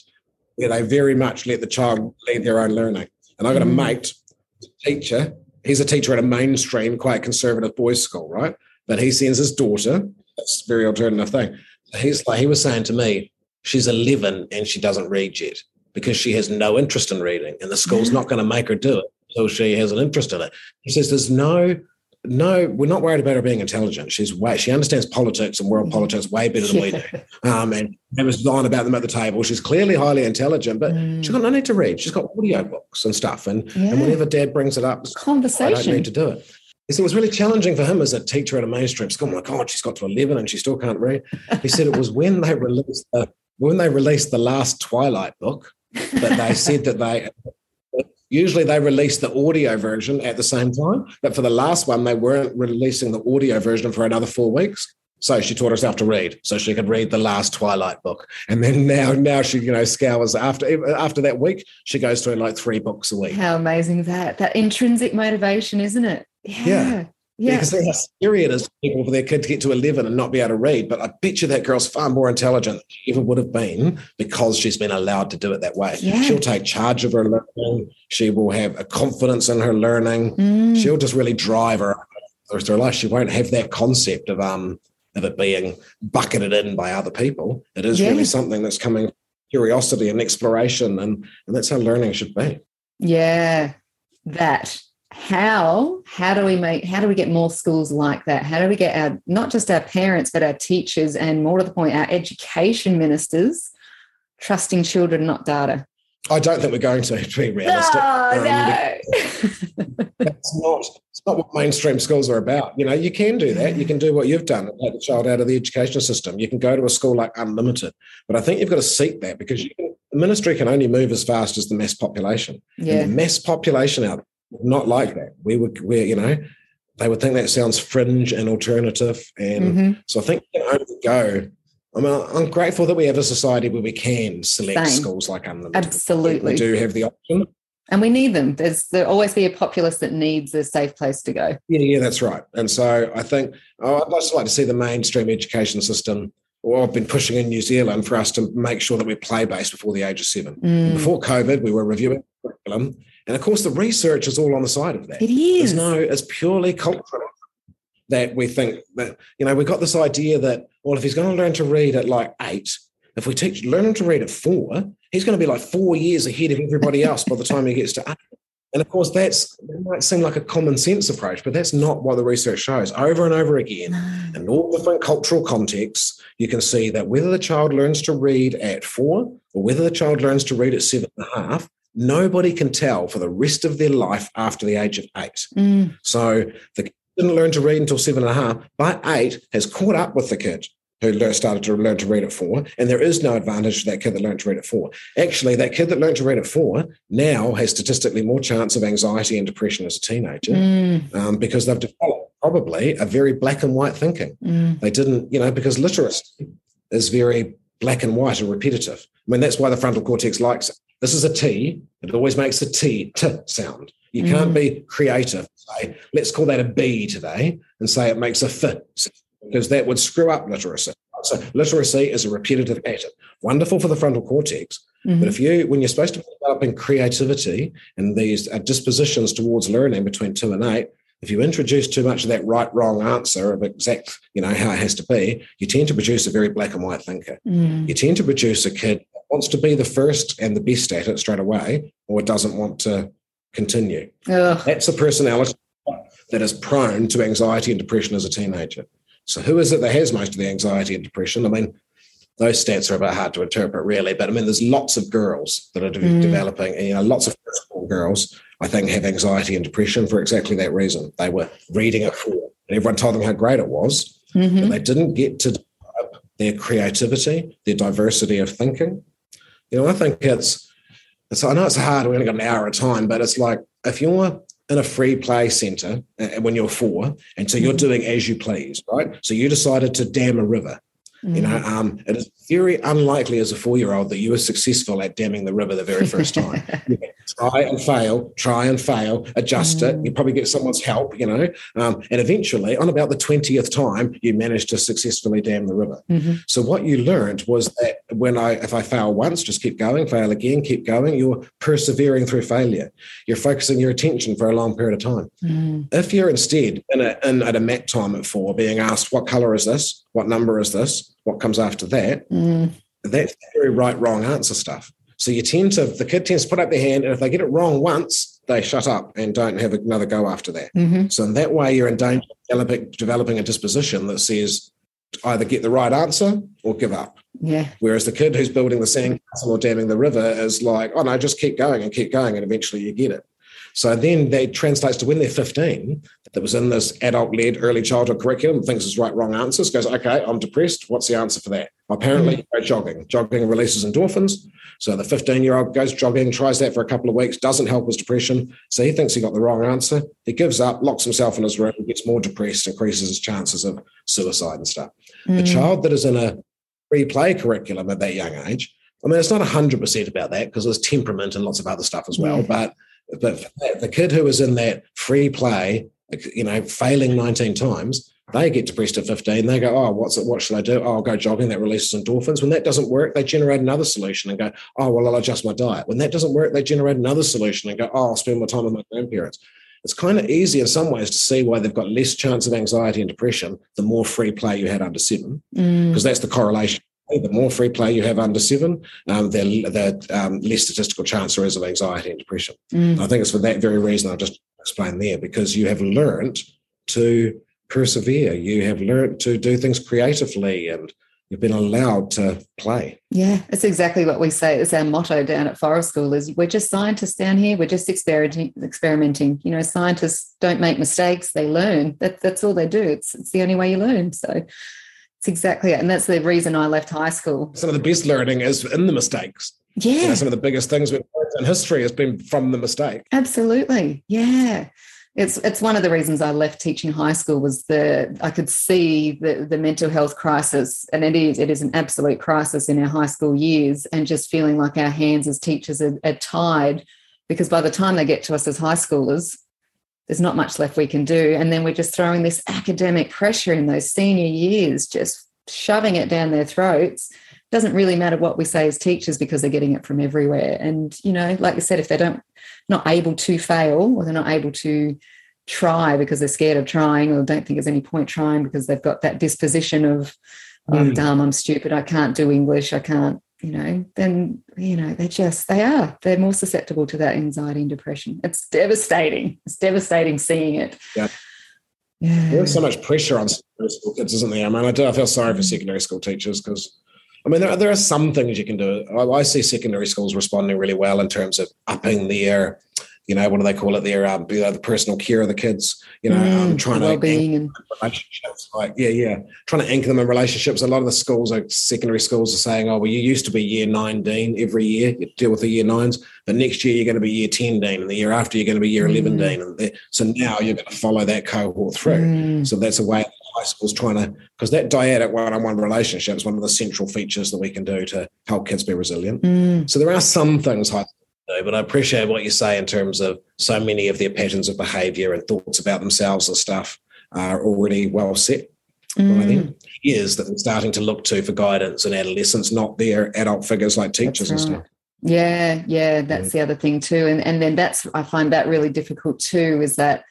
where they very much let the child lead their own learning. And I got a mm. mate, a teacher, he's a teacher at a mainstream, quite conservative boys' school, right? But he sends his daughter, that's a very alternative thing. He's like, he was saying to me, she's 11 and she doesn't read yet because she has no interest in reading and the school's not going to make her do it until she has an interest in it. He says there's no no, we're not worried about her being intelligent. She's way she understands politics and world politics way better than we do. Um, and has gone about them at the table. She's clearly highly intelligent, but mm. she's got no need to read. She's got audio books and stuff. And, yeah. and whenever dad brings it up, conversation. I don't need to do it. So it was really challenging for him as a teacher at a mainstream school. My God, she's got to 11 and she still can't read. He said it was when they released the, when they released the last Twilight book, that they said that they usually they release the audio version at the same time, but for the last one they weren't releasing the audio version for another four weeks. So she taught herself to read, so she could read the last Twilight book, and then now, now she, you know, scours after after that week, she goes through like three books a week. How amazing is that? That intrinsic motivation, isn't it? Yeah. yeah. Yeah. Because they are scary for people for their kid to get to 11 and not be able to read. But I bet you that girl's far more intelligent than she ever would have been because she's been allowed to do it that way. Yeah. She'll take charge of her learning. She will have a confidence in her learning. Mm. She'll just really drive her through her life. She won't have that concept of um of it being bucketed in by other people. It is Yeah. really something that's coming from curiosity and exploration, and, and that's how learning should be. Yeah, that. How how do we make how do we get more schools like that? How do we get our not just our parents but our teachers and more to the point our education ministers trusting children, not data? I don't think we're going to, to be realistic. No, Um, no. That's not it's not what mainstream schools are about. You know, you can do that. You can do what you've done, take the child out of the education system. You can go to a school like Unlimited, but I think you've got to seek that because you can, the ministry can only move as fast as the mass population. And yeah. the mass population out there, not like that. We would, we you know, they would think that sounds fringe and alternative, and Mhm. so I think you can only go. I mean, I'm grateful that we have a society where we can select Same. schools like Unlimited. Absolutely. we do have the option. And we need them. There's there'll always be a populace that needs a safe place to go. Yeah, yeah, that's right. And so I think oh, I'd just like to see the mainstream education system. Well, I've been pushing in New Zealand for us to make sure that we're play based before the age of seven. Mm. Before COVID, we were reviewing curriculum, and of course, the research is all on the side of that. It is. There's no, it's purely cultural that we think that you know we've got this idea that well, if he's going to learn to read at like eight, if we teach learn him to read at four, he's going to be like four years ahead of everybody else by the time he gets to eight. And of course, that's that might seem like a common sense approach, but that's not what the research shows. Over and over again, in all different cultural contexts, you can see that whether the child learns to read at four or whether the child learns to read at seven and a half, nobody can tell for the rest of their life after the age of eight. Mm. So the kid didn't learn to read until seven and a half. By eight, has caught up with the kid who started to learn to read at four, and there is no advantage to that kid that learned to read at four. Actually, that kid that learned to read at four now has statistically more chance of anxiety and depression as a teenager Mm. um, because they've developed probably a very black and white thinking. Mm. They didn't, you know, because literacy is very black and white and repetitive. I mean, that's why the frontal cortex likes it. This is a T. It always makes a T, T sound. You can't Mm. be creative. Say, let's call that a B today and say it makes a F because that would screw up literacy. So literacy is a repetitive pattern. Wonderful for the frontal cortex. Mhm. But if you, when you're supposed to be developing creativity and these uh, dispositions towards learning between two and eight, if you introduce too much of that right wrong answer of exact, you know, how it has to be, you tend to produce a very black and white thinker. Mm. You tend to produce a kid wants to be the first and the best at it straight away, or doesn't want to continue. Ugh. That's a personality that is prone to anxiety and depression as a teenager. So, who is it that has most of the anxiety and depression? I mean, those stats are a bit hard to interpret, really. But I mean, there's lots of girls that are de- Mm. developing, and, you know, lots of first-born girls, I think, have anxiety and depression for exactly that reason. They were reading it for, and everyone told them how great it was, Mhm. but they didn't get to develop their creativity, their diversity of thinking. You know, I think it's, it's I know it's hard, we only got an hour at a time, but it's like if you're in a free play center uh, when you're four, and so you're Mhm. doing as you please, right? So you decided to dam a river. You know, Mm. um, it is very unlikely as a four-year-old that you were successful at damming the river the very first time. try and fail, try and fail, adjust it. Mm. You probably get someone's help, you know, um, and eventually, on about the twentieth time, you manage to successfully dam the river. Mhm. So what you learned was that when I, if I fail once, just keep going, fail again, keep going. You're persevering through failure. You're focusing your attention for a long period of time. Mm. If you're instead in, a, in at a mat time at four, being asked, "What color is this? What number is this? What comes after that?" Mm. That's very right, wrong answer stuff. So you tend to, the kid tends to put up their hand, and if they get it wrong once, they shut up and don't have another go after that. Mhm. So in that way, you're in danger of developing, developing a disposition that says either get the right answer or give up. Yeah. Whereas the kid who's building the sandcastle or damming the river is like, oh no, just keep going and keep going, and eventually you get it. So then that translates to when they're 15, that was in this adult-led early childhood curriculum, thinks it's right, wrong answers, goes, okay, I'm depressed. What's the answer for that? Apparently, you go jogging. Jogging releases endorphins. So the 15-year-old goes jogging, tries that for a couple of weeks, doesn't help his depression. So he thinks he got the wrong answer. He gives up, locks himself in his room, gets more depressed, increases his chances of suicide and stuff. The Mm. child that is in a free play curriculum at that young age, I mean, it's not 100% about that because there's temperament and lots of other stuff as well. Yeah. But but for that, the kid who is in that free play you know, failing 19 times, they get depressed at 15. They go, oh, what's it? What should I do? Oh, I'll go jogging. That releases endorphins. When that doesn't work, they generate another solution and go, oh, well, I'll adjust my diet. When that doesn't work, they generate another solution and go, oh, I'll spend more time with my grandparents. It's kind of easy in some ways to see why they've got less chance of anxiety and depression the more free play you had under seven, because mm. that's the correlation. The more free play you have under seven, um, the, the um, less statistical chance there is of anxiety and depression. Mm. I think it's for that very reason I've just explained there, because you have learned to persevere. You have learned to do things creatively and you've been allowed to play. Yeah, it's exactly what we say. It's our motto down at Forest School is we're just scientists down here. We're just experimenting. experimenting. You know, scientists don't make mistakes, they learn. That, that's all they do. It's, it's the only way you learn. So it's exactly it. And that's the reason I left high school. Some of the best learning is in the mistakes. Yeah. You know, some of the biggest things we've learned in history has been from the mistake. Absolutely. Yeah it's it's one of the reasons I left teaching high school was the I could see the the mental health crisis, and it is it is an absolute crisis in our high school years, and just feeling like our hands as teachers are, are tied because by the time they get to us as high schoolers, there's not much left we can do, and then we're just throwing this academic pressure in those senior years, just shoving it down their throats doesn't really matter what we say as teachers because they're getting it from everywhere. And, you know, like I said, if they don't not able to fail or they're not able to try because they're scared of trying or don't think there's any point trying because they've got that disposition of I'm mm. dumb, I'm stupid, I can't do English, I can't, you know, then, you know, they just, they are, they're more susceptible to that anxiety and depression. It's devastating. It's devastating seeing it. Yeah. Yeah. There's so much pressure on secondary school kids, isn't there? I mean, I do. I feel sorry for secondary school teachers because I mean, there are, there are some things you can do. I, I, see secondary schools responding really well in terms of upping their, you know, what do they call it? Their um, the personal care of the kids. You know, mm, um, trying to well-being and relationships. Like, yeah, yeah, trying to anchor them in relationships. A lot of the schools, like secondary schools, are saying, "Oh, well, you used to be year nine dean every year. You deal with the year nines, but next year you're going to be year ten dean, and the year after you're going to be year eleven mm. dean, and so now you're going to follow that cohort through. Mm. So that's a way high school's trying to because that dyadic one-on-one relationship is one of the central features that we can do to help kids be resilient. Mm. So there are some things high do, but I appreciate what you say in terms of so many of their patterns of behavior and thoughts about themselves and stuff are already well set. Mm. Is that they're starting to look to for guidance in adolescents, not their adult figures like teachers right. and stuff. Yeah, yeah, that's mm. the other thing too. And and then that's I find that really difficult too, is that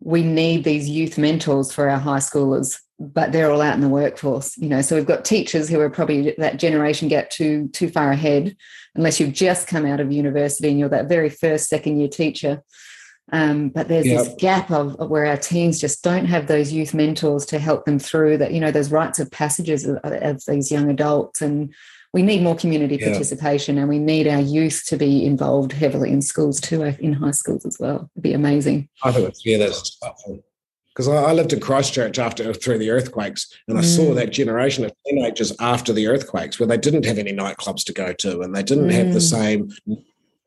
we need these youth mentors for our high schoolers but they're all out in the workforce you know so we've got teachers who are probably that generation gap too too far ahead unless you've just come out of university and you're that very first second year teacher um, but there's yep. this gap of, of, where our teens just don't have those youth mentors to help them through that you know those rites of passages of, of these young adults and we need more community yeah. participation and we need our youth to be involved heavily in schools too, in high schools as well. It'd be amazing. I think yeah, that's because I, lived in Christchurch after through the earthquakes, and I mm. saw that generation of teenagers after the earthquakes where they didn't have any nightclubs to go to, and they didn't mm. have the mm. same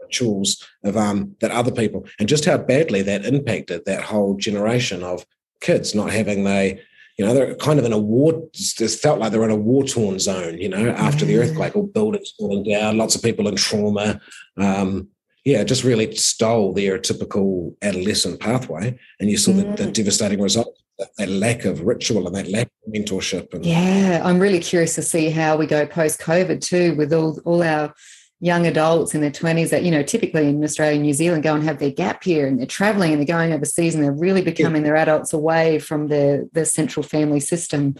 rituals of um, that other people, and just how badly that impacted that whole generation of kids not having they you know, they're kind of in a war, just felt like they're in a war torn zone, you know, after the earthquake, all buildings falling down, lots of people in trauma. Um, yeah, just really stole their typical adolescent pathway. And you saw mm. the, the, devastating result, that, that, lack of ritual and that lack of mentorship. And, yeah, I'm really curious to see how we go post COVID too, with all, all our young adults in their 20s that, you know, typically in Australia and New Zealand go and have their gap year and they're traveling and they're going overseas and they're really becoming yeah. their adults away from their, their central family system.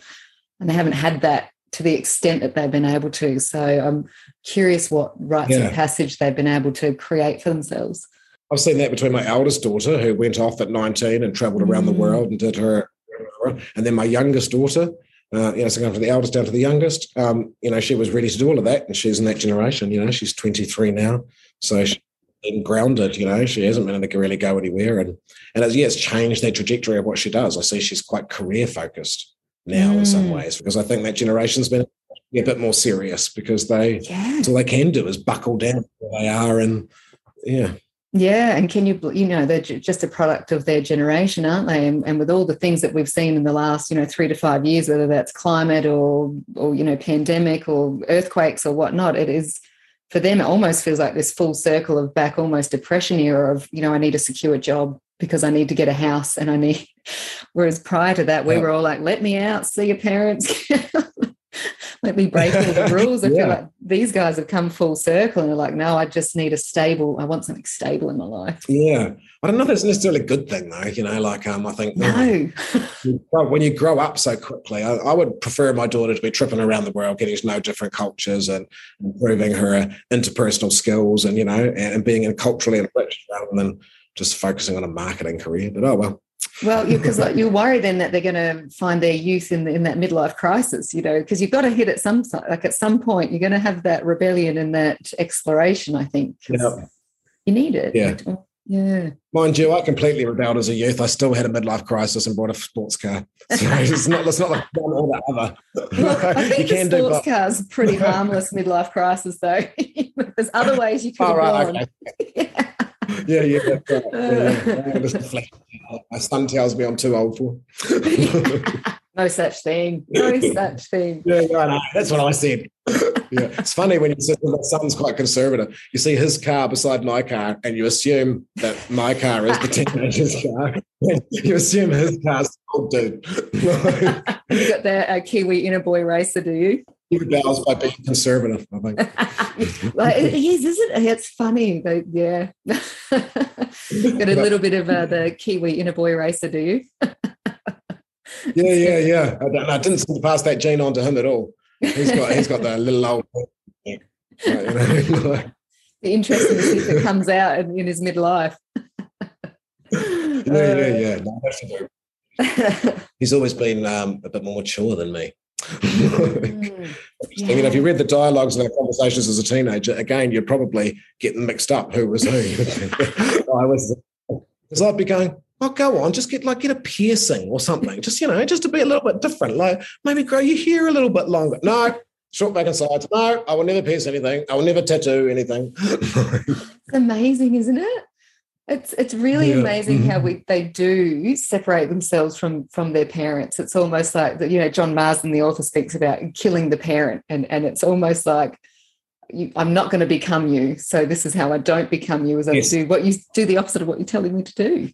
And they haven't had that to the extent that they've been able to. So I'm curious what rites yeah. of passage they've been able to create for themselves. I've seen that between my eldest daughter, who went off at 19 and traveled around mm. the world and did her, and then my youngest daughter, uh, you know, so going from the eldest down to the youngest, um, you know, she was ready to do all of that. And she's in that generation, you know, she's 23 now. So she's been grounded, you know, she hasn't been able to really go anywhere. And, and it's, yeah, it's changed the trajectory of what she does. I see she's quite career focused now mm. in some mm. ways because I think that generation's been a bit more serious because they, yeah. all they can do is buckle down where they are. And yeah. Yeah, and can you, you know, they're just a product of their generation, aren't they? And, and, with all the things that we've seen in the last, you know, three to five years, whether that's climate or, or you know, pandemic or earthquakes or whatnot, it is for them. It almost feels like this full circle of back, almost depression era of, you know, I need a secure job because I need to get a house and I need. Whereas prior to that, we Yeah. were all like, "Let me out, see your parents." Let me break all the rules. I Yeah. feel like these guys have come full circle and they're like, no, I just need a stable. I want something stable in my life. Yeah. I don't know if that's necessarily a good thing though. You know, like um, I think No. Well, when you grow up so quickly, I, I would prefer my daughter to be tripping around the world, getting to know different cultures and improving her interpersonal skills and, you know, and, and being culturally enriched rather than just focusing on a marketing career. But oh, well. Well, because like, you're worried then that they're going to find their youth in in that midlife crisis, you know, because you've got to hit at some like at some point you're going to have that rebellion and that exploration. I think Yeah. you need it. Yeah. yeah. Mind you, I completely rebelled as a youth. I still had a midlife crisis and bought a sports car. So it's not, it's not like one or the other. Well, I think you the sports car's pretty harmless midlife crisis, though. There's other ways you could Oh, have right, gone. okay. Yeah, yeah, that's right. Yeah, yeah. Yeah, just flat. My son tells me I'm too old for. no such thing. No such thing. Yeah, yeah, I that's what I said. yeah, it's funny when you say my son's quite conservative. You see his car beside my car, and you assume that my car is the teenager's car. you assume his car's the old dude. You got the uh, Kiwi inner boy racer, do you? He rebels by being conservative. I think. it is, isn't it? It's funny. but yeah. got a little bit of uh, the Kiwi inner boy racer, do you? Yeah, yeah, yeah. I, I didn't seem to pass that gene on to him at all. He's got he's got the little old. Yeah, you know, interesting to see if it comes out in, in his midlife. yeah, yeah, yeah. No, that's a good- He's always been um, a bit more mature than me. Mm. I mean, if you read the dialogues of our conversations as a teenager, again, you'd probably get mixed up. Who was who? I was because I'd be going, "Oh, go on, just get like get a piercing or something, just you know, just to be a little bit different. Like maybe grow your hair a little bit longer." No, short back and sides. No, I will never pierce anything. I will never tattoo anything. It's amazing, isn't it? It's it's really Yeah. amazing how mm-hmm. we they do separate themselves from from their parents. It's almost like that. You know, John Marsden, the author, speaks about killing the parent, and and it's almost like you, I'm not going to become you. So this is how I don't become you. Is I Yes. do what you do the opposite of what you're telling me to do.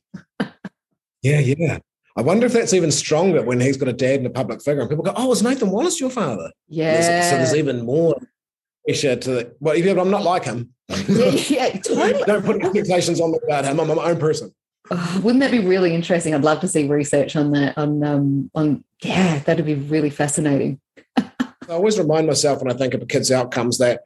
yeah, yeah. I wonder if that's even stronger when he's got a dad and a public figure, and people go, "Oh, is Nathan Wallis your father?" Yeah. So there's even more pressure to the, well, yeah, but I'm not like him. yeah, yeah, totally. Don't put expectations on me about him. I'm my own person. Oh, wouldn't that be really interesting? I'd love to see research on that. On um, on yeah, that'd be really fascinating. I always remind myself when I think of a kid's outcomes that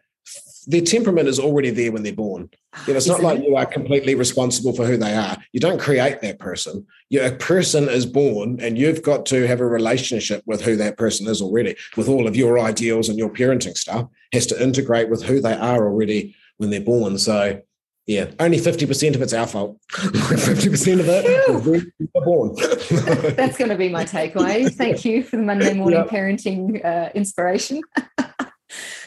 their temperament is already there when they're born. You know, it's not like it? you are completely responsible for who they are. You don't create that person. You, a person is born, and you've got to have a relationship with who that person is already, with all of your ideals and your parenting stuff, has to integrate with who they are already when they're born. So, yeah, only 50% of it's our fault. 50% of it is born. That's going to be my takeaway. Thank you for the Monday morning Yeah. parenting uh, inspiration.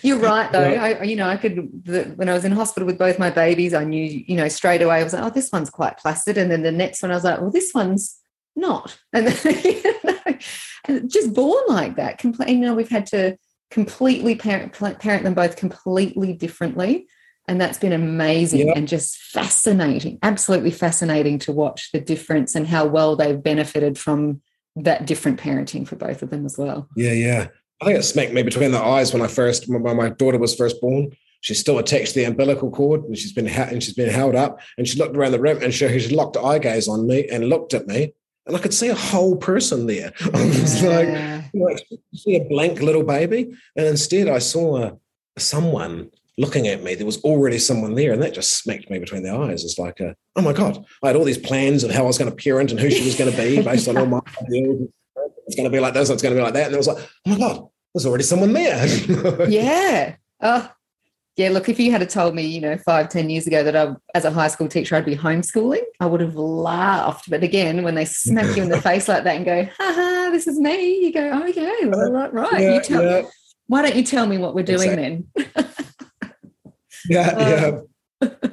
You're right, though. Yeah. I, you know, I could the, when I was in hospital with both my babies, I knew, you know, straight away. I was like, oh, this one's quite placid, and then the next one, I was like, well, this one's not, and then, you know, just born like that. Completely, you know, we've had to completely parent parent them both completely differently. And that's been amazing Yeah. and just fascinating, absolutely fascinating to watch the difference and how well they've benefited from that different parenting for both of them as well. Yeah, yeah. I think it smacked me between the eyes when I first, when my daughter was first born. She's still attached to the umbilical cord, and she's been ha- and she's been held up. And she looked around the room, and she, she locked eye gaze on me and looked at me, and I could see a whole person there. I was like, Yeah. you know, see a blank little baby, and instead I saw someone looking at me. There was already someone there, and that just smacked me between the eyes. It's like, a, oh my god! I had all these plans of how I was going to parent and who she was going to be based on all my ideas. It's going to be like this. It's going to be like that, and it was like, oh my god! There's already someone there. yeah. Oh, yeah. Look, if you had told me, you know, five, ten years ago that I, as a high school teacher, I'd be homeschooling, I would have laughed. But again, when they smack you in the face like that and go, ha ha, this is me, you go, oh, okay, well, right, yeah, you tell, yeah, Why don't you tell me what we're doing then? yeah, yeah. Oh.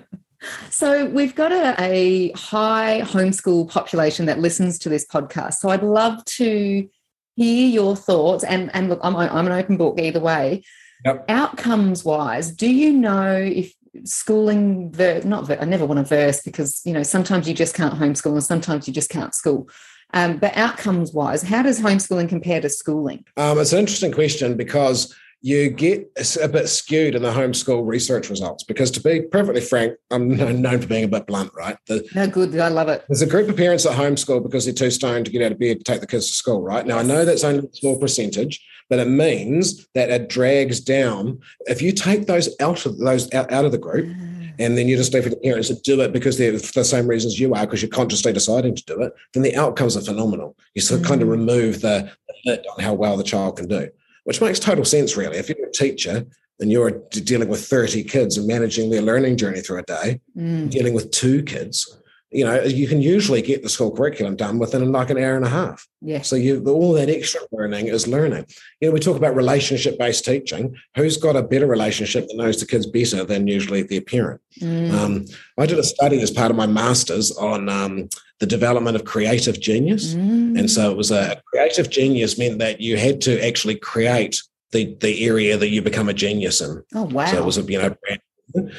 So we've got a, a high homeschool population that listens to this podcast. So I'd love to hear your thoughts. And and look, I'm I'm an open book either way. Yep. Outcomes wise, do you know if schooling the not I never want to verse because you know sometimes you just can't homeschool and sometimes you just can't school. Um, but outcomes wise, how does homeschooling compare to schooling? Um, it's an interesting question because you get a bit skewed in the homeschool research results because to be perfectly frank i'm known for being a bit blunt right? The, no good i love it. There's a group of parents at homeschool because they're too stoned to get out of bed to take the kids to school right? Now i know that's only a small percentage but it means that it drags down. If you take those out of those out, out of the group mm. and then you just leave the parents to do it because they're for the same reasons you are because you're consciously deciding to do it then the outcomes are phenomenal. You sort of mm. kind of remove the, the on how well the child can do which makes total sense, really. If you're a teacher and you're dealing with 30 kids and managing their learning journey through a day, mm. dealing with two kids, you know, you can usually get the school curriculum done within like an hour and a half. Yeah. So you all that extra learning is learning. You know, we talk about relationship based teaching. Who's got a better relationship that knows the kids better than usually their parent? Mm. Um, I did a study as part of my master's on um, the development of creative genius. Mm. And so it was a creative genius meant that you had to actually create the, the area that you become a genius in. Oh, wow. So it was a, you know,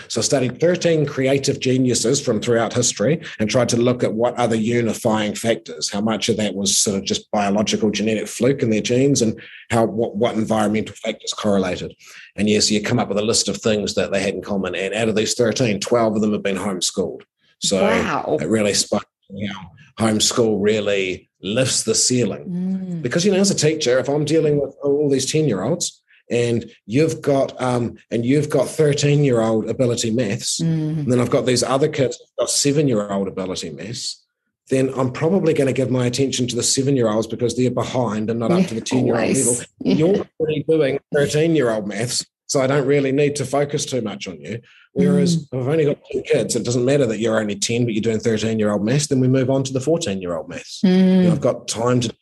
so I studied 13 creative geniuses from throughout history and tried to look at what other unifying factors, how much of that was sort of just biological genetic fluke in their genes and how what, what environmental factors correlated. And yes, you come up with a list of things that they had in common. And out of these 13, 12 of them have been homeschooled. So wow. it really spoke how homeschool really lifts the ceiling. Mm. Because, you know, as a teacher, if I'm dealing with all these 10 year olds, and you've got um, and you've got 13 year old ability maths mm. and then i've got these other kids got seven year old ability maths then i'm probably going to give my attention to the seven year olds because they're behind and not yeah, up to the 10 year old level yeah. you're already doing 13 year old maths so i don't really need to focus too much on you whereas mm. i've only got two kids it doesn't matter that you're only 10 but you're doing 13 year old maths then we move on to the 14 year old maths mm. you know, i've got time to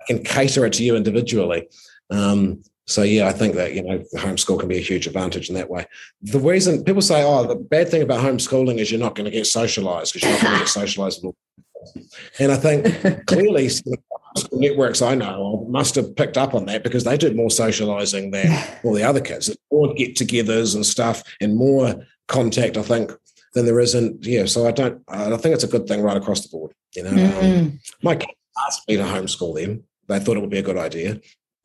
I can cater it to you individually um, so yeah, I think that you know homeschool can be a huge advantage in that way. The reason people say, "Oh, the bad thing about homeschooling is you're not going to get socialized because you're not going to get socialized," at all." and I think clearly networks I know must have picked up on that because they do more socializing than all the other kids. more get-togethers and stuff, and more contact. I think than there isn't. Yeah, so I don't. I think it's a good thing right across the board. You know, mm-hmm. um, my kids asked me to homeschool them. They thought it would be a good idea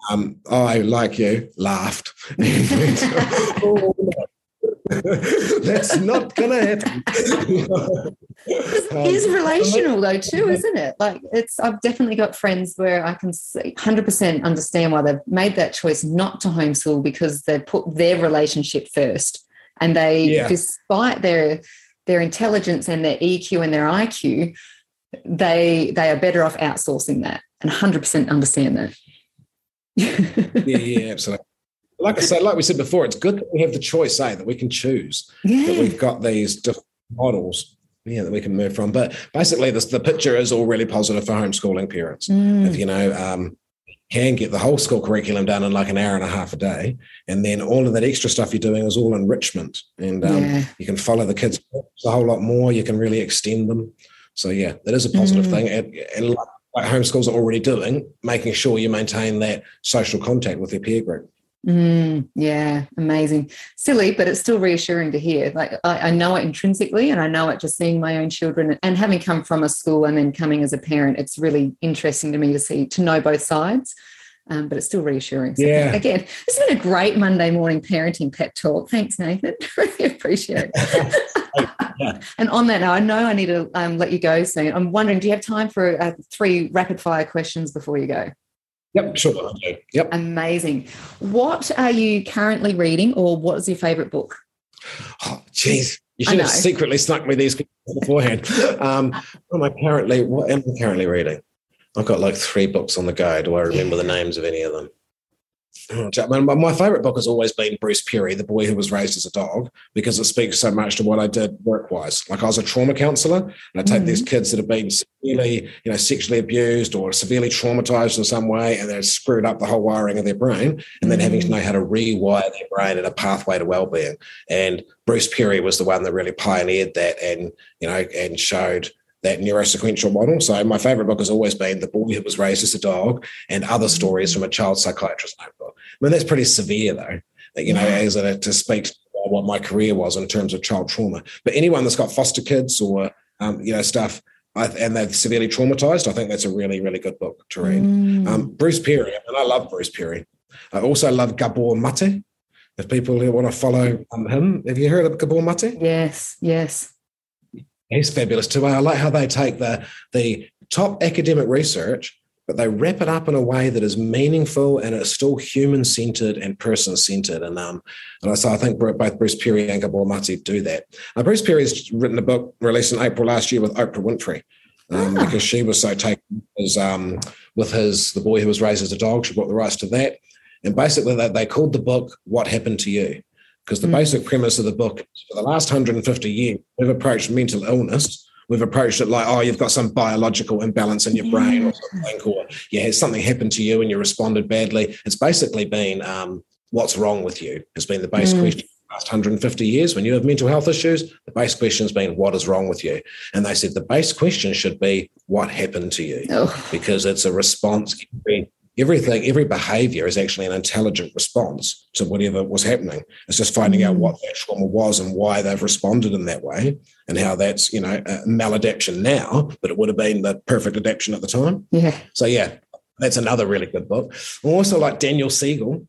um, I, like you, laughed. That's not going to happen. it is relational though too, isn't it? Like it's I've definitely got friends where I can 100% understand why they've made that choice not to homeschool because they put their relationship first and they yeah. despite their their intelligence and their EQ and their IQ they they are better off outsourcing that and 100% understand that yeah, yeah, absolutely. Like I said, like we said before, it's good that we have the choice, eh, that we can choose. Yeah. That we've got these different models, yeah, that we can move from. But basically, this, the picture is all really positive for homeschooling parents. Mm. If you know, um, can get the whole school curriculum done in like an hour and a half a day, and then all of that extra stuff you're doing is all enrichment, and um, yeah. you can follow the kids a whole lot more. You can really extend them. So yeah, that is a positive mm. thing. And, and like homeschools are already doing, making sure you maintain that social contact with your peer group. Mm, yeah, amazing. Silly, but it's still reassuring to hear. Like I, I, know it intrinsically, and I know it just seeing my own children and having come from a school and then coming as a parent. It's really interesting to me to see to know both sides. Um, but it's still reassuring. So yeah. Again, this has been a great Monday morning parenting pep talk. Thanks, Nathan. really appreciate it. And on that note, I know I need to um, let you go soon. I'm wondering, do you have time for uh, three rapid fire questions before you go? Yep, sure. Yep. Amazing. What are you currently reading, or what is your favourite book? Oh, geez. You should have secretly snuck me these beforehand. Um, what am I currently? What am I currently reading? I've got like three books on the go. Do I remember the names of any of them? My favorite book has always been Bruce Perry, The Boy Who Was Raised as a Dog, because it speaks so much to what I did work wise. Like I was a trauma counselor and I take mm-hmm. these kids that have been severely, you know, sexually abused or severely traumatized in some way and they've screwed up the whole wiring of their brain and then mm-hmm. having to mm. know how to rewire their brain in a pathway to well-being. And Bruce Perry was the one that really pioneered that and, you know, and showed that neurosequential model. So my favorite book has always been The Boy Who Was Raised as a Dog and other mm. stories from a child psychiatrist notebook. I mean, that's pretty severe though, you know, as a, to speak to what my career was in terms of child trauma. But anyone that's got foster kids or um, you know stuff, I, and they're severely traumatized, I think that's a really really good book to read. Mm. Um, Bruce Perry, and I love Bruce Perry. I also love Gabor Mate. If people who want to follow um, him, have you heard of Gabor Mate? Yes, yes. He's fabulous too. I like how they take the the top academic research but they wrap it up in a way that is meaningful and it's still human centered and person centered. And um, and so I think both Bruce Perry and Gabor Mate do that. Now, Bruce Perry has written a book released in April last year with Oprah Winfrey. Um, ah. Because she was so taken as, um, with his the boy who was raised as a dog, she bought the rights to that, and basically they, they called the book "What Happened to You," because the mm. basic premise of the book is for the last 150 years we've approached mental illness we've approached it like, oh, you've got some biological imbalance in your yeah. brain or something, or yeah, something happened to you and you responded badly. It's basically been um, what's wrong with you has been the base mm. question last 150 years when you have mental health issues the base question has been what is wrong with you and they said the base question should be what happened to you oh. because it's a response everything, every behavior is actually an intelligent response to whatever was happening. It's just finding out mm. what that trauma was and why they've responded in that way and how that's, you know, a maladaptation now, but it would have been the perfect adaptation at the time. Yeah. So, yeah, that's another really good book. Also, like Daniel Siegel.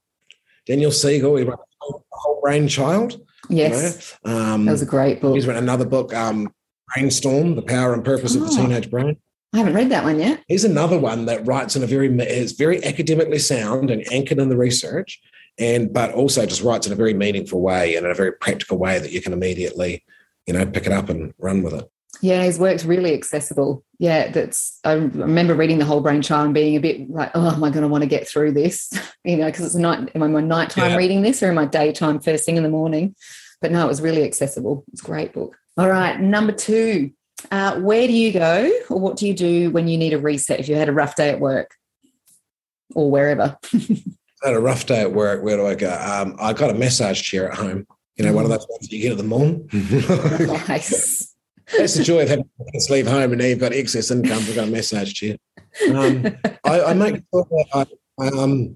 Daniel Siegel, he wrote Whole Brain Child. Yes. You know? um, that was a great book. He's written another book, um, Brainstorm, The Power and Purpose oh. of the oh. Teenage Brain. I haven't read that one yet. Here's another one that writes in a very is very academically sound and anchored in the research, and but also just writes in a very meaningful way and in a very practical way that you can immediately, you know, pick it up and run with it. Yeah, his work's really accessible. Yeah, that's. I remember reading the whole brain child and being a bit like, oh am I going to want to get through this, you know, because it's night. Am I my nighttime yeah. reading this or am I daytime first thing in the morning? But no, it was really accessible. It's a great book. All right, number two, uh, where do you go or what do you do when you need a reset if you had a rough day at work or wherever? I had a rough day at work. Where do I go? Um, I got a massage chair at home. You know, mm. one of those ones you get at the mall. nice. That's the joy of having to leave home and now you've got excess income. We've got a massage chair. Um, I, I, make sure that I, um,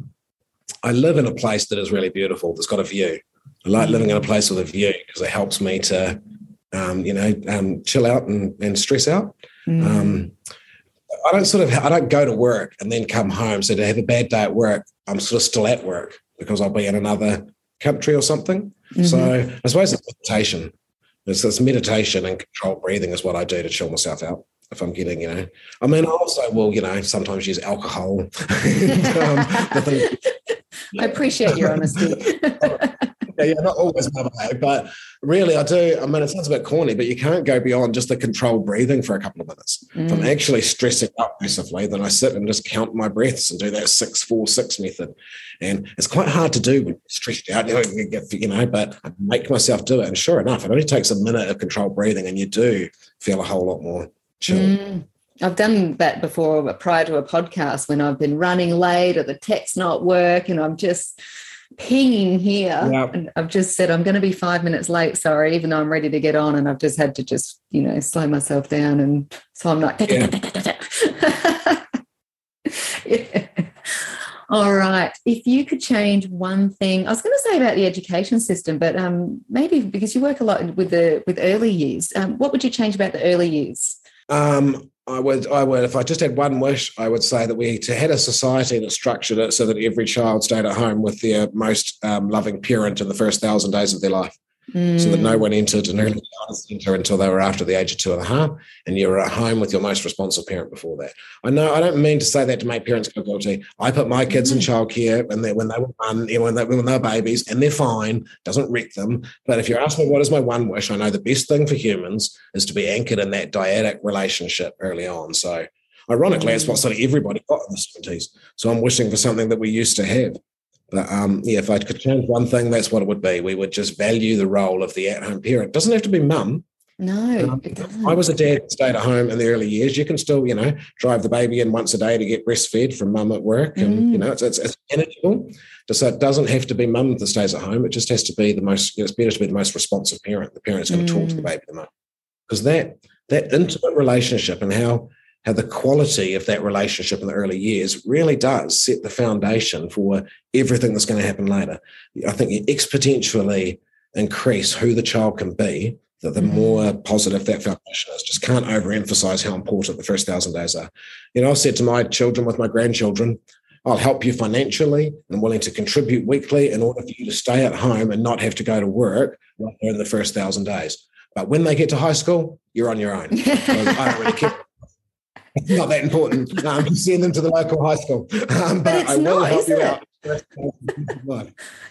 I live in a place that is really beautiful, that's got a view. I like living in a place with a view because it helps me to um, you know, um, chill out and, and stress out. Mm. Um, I don't sort of, I don't go to work and then come home. So to have a bad day at work, I'm sort of still at work because I'll be in another country or something. Mm-hmm. So I suppose it's meditation. It's this meditation and controlled breathing is what I do to chill myself out. If I'm getting, you know, I mean, I also will, you know, sometimes use alcohol. and, um, I appreciate your honesty. yeah, yeah, not always mother but really I do. I mean, it sounds a bit corny, but you can't go beyond just the controlled breathing for a couple of minutes. Mm. If I'm mm. actually stressing out massively, then I sit and just count my breaths and do that six, four, six method. And it's quite hard to do when you're stressed out, you know, you, get, you know, but I make myself do it. And sure enough, it only takes a minute of controlled breathing and you do feel a whole lot more chill. Mm. I've done that before prior to a podcast when I've been running late or the text not work and I'm just pinging here. Yep. And I've just said, I'm going to be five minutes late. Sorry, even though I'm ready to get on. And I've just had to just, you know, slow myself down. And so I'm like, yeah. All right. If you could change one thing, I was going to say about the education system, but um, maybe because you work a lot with the with early years, um, what would you change about the early years? Um, I would, I would, if I just had one wish, I would say that we to had a society that structured it so that every child stayed at home with their most um, loving parent in the first thousand days of their life mm. so that no one entered an early childhood centre until they were after the age of two and a half, and you were at home with your most responsive parent before that. I know I don't mean to say that to make parents feel guilty. I put my kids mm. in childcare when they when they were one, you know, when they when they were babies, and they're fine. Doesn't wreck them. But if you ask me what is my one wish, I know the best thing for humans is to be anchored in that dyadic relationship early on. So. Ironically, it's what sort of everybody got in the 70s. So I'm wishing for something that we used to have. But um, yeah, if I could change one thing, that's what it would be. We would just value the role of the at-home parent. It doesn't have to be mum. No, um, I was a dad stayed at home in the early years. You can still, you know, drive the baby in once a day to get breastfed from mum at work, and mm. you know, it's, it's, it's manageable. So it doesn't have to be mum that stays at home. It just has to be the most. You know, it's better to be the most responsive parent. The parent's going to mm. talk to the mm. baby the most because that that intimate relationship and how how the quality of that relationship in the early years really does set the foundation for everything that's going to happen later. I think you exponentially increase who the child can be, that the mm-hmm. more positive that foundation is. Just can't overemphasize how important the first thousand days are. You know, I've said to my children with my grandchildren, I'll help you financially and willing to contribute weekly in order for you to stay at home and not have to go to work in the first thousand days. But when they get to high school, you're on your own. I don't really care. It's not that important. Um, send them to the local high school. Um, but, but I will not, help you it? out.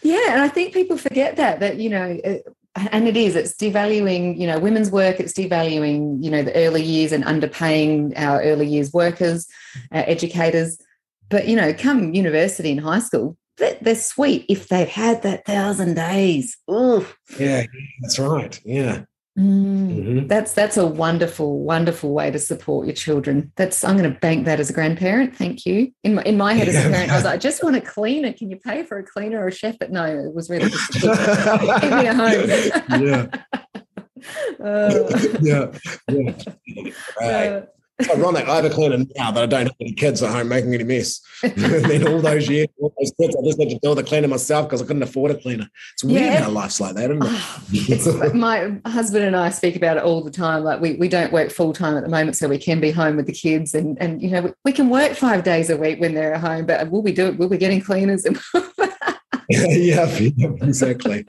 yeah, and I think people forget that that you know, it, and it is. It's devaluing you know women's work. It's devaluing you know the early years and underpaying our early years workers, our educators. But you know, come university and high school, they're, they're sweet if they've had that thousand days. Ooh. Yeah, that's right. Yeah. Mm, mm-hmm. That's that's a wonderful, wonderful way to support your children. That's I'm going to bank that as a grandparent. Thank you. In my in my head as a parent, I was like, I just want a cleaner. Can you pay for a cleaner or a chef? But no, it was really just keep, keep me at home. yeah. Uh, yeah. Yeah. Right. Uh, ironic. I have a cleaner now that I don't have any kids at home making any mess. and then all those years, all those kids, I just had to do the cleaner myself because I couldn't afford a cleaner. It's weird yeah. how life's like that, isn't it? Ah, my husband and I speak about it all the time. Like we, we don't work full time at the moment, so we can be home with the kids, and and you know we, we can work five days a week when they're at home. But will we do it? Will we getting cleaners? yeah, yeah, exactly.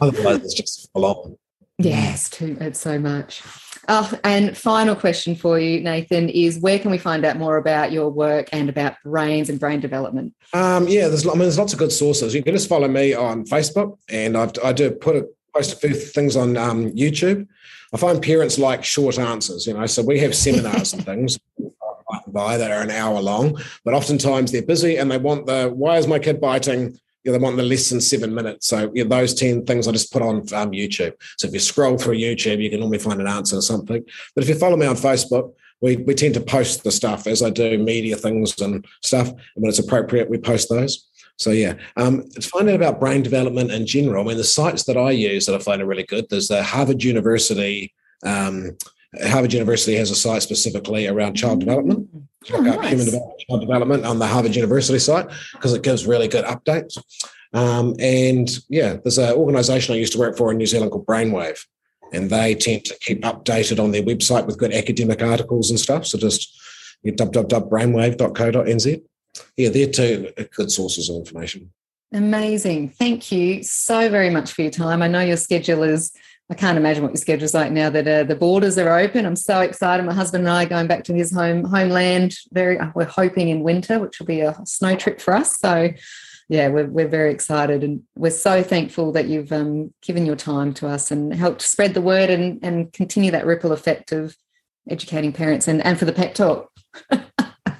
Otherwise, it's just full on. Yes, too. It's so much. Oh, and final question for you, Nathan, is where can we find out more about your work and about brains and brain development? Um, yeah, there's, I mean, there's lots of good sources. You can just follow me on Facebook, and I've, I do put a, post a few things on um, YouTube. I find parents like short answers, you know, so we have seminars and things by that are an hour long, but oftentimes they're busy and they want the why is my kid biting you know, they want the less than seven minutes. So you know, those 10 things I just put on um, YouTube. So if you scroll through YouTube, you can normally find an answer or something. But if you follow me on Facebook, we, we tend to post the stuff as I do media things and stuff. And when it's appropriate, we post those. So yeah, um, it's finding about brain development in general. I mean, the sites that I use that I find are really good. There's the Harvard University um, Harvard University has a site specifically around child development, oh, nice. human development, child development on the Harvard University site because it gives really good updates. Um, and yeah, there's an organization I used to work for in New Zealand called Brainwave, and they tend to keep updated on their website with good academic articles and stuff. So just www.brainwave.co.nz. Yeah, they're two good sources of information. Amazing. Thank you so very much for your time. I know your schedule is I can't imagine what your schedule's like now that uh, the borders are open. I'm so excited. My husband and I are going back to his home homeland. Very, uh, we're hoping in winter, which will be a snow trip for us. So, yeah, we're we're very excited, and we're so thankful that you've um, given your time to us and helped spread the word and and continue that ripple effect of educating parents and and for the pet talk. yeah,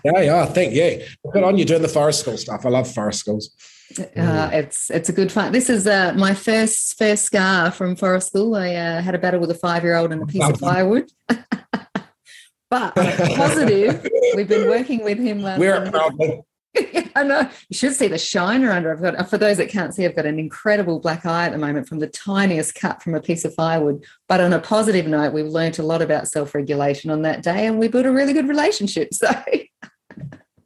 yeah, thank you. Good on you doing the forest school stuff. I love forest schools. Uh, it's it's a good fun. This is uh, my first first scar from forest school. I uh, had a battle with a five year old and a piece of firewood. but positive, we've been working with him. We're proud. I know. You should see the shiner under. I've got for those that can't see, I've got an incredible black eye at the moment from the tiniest cut from a piece of firewood. But on a positive note, we've learned a lot about self regulation on that day, and we built a really good relationship. So.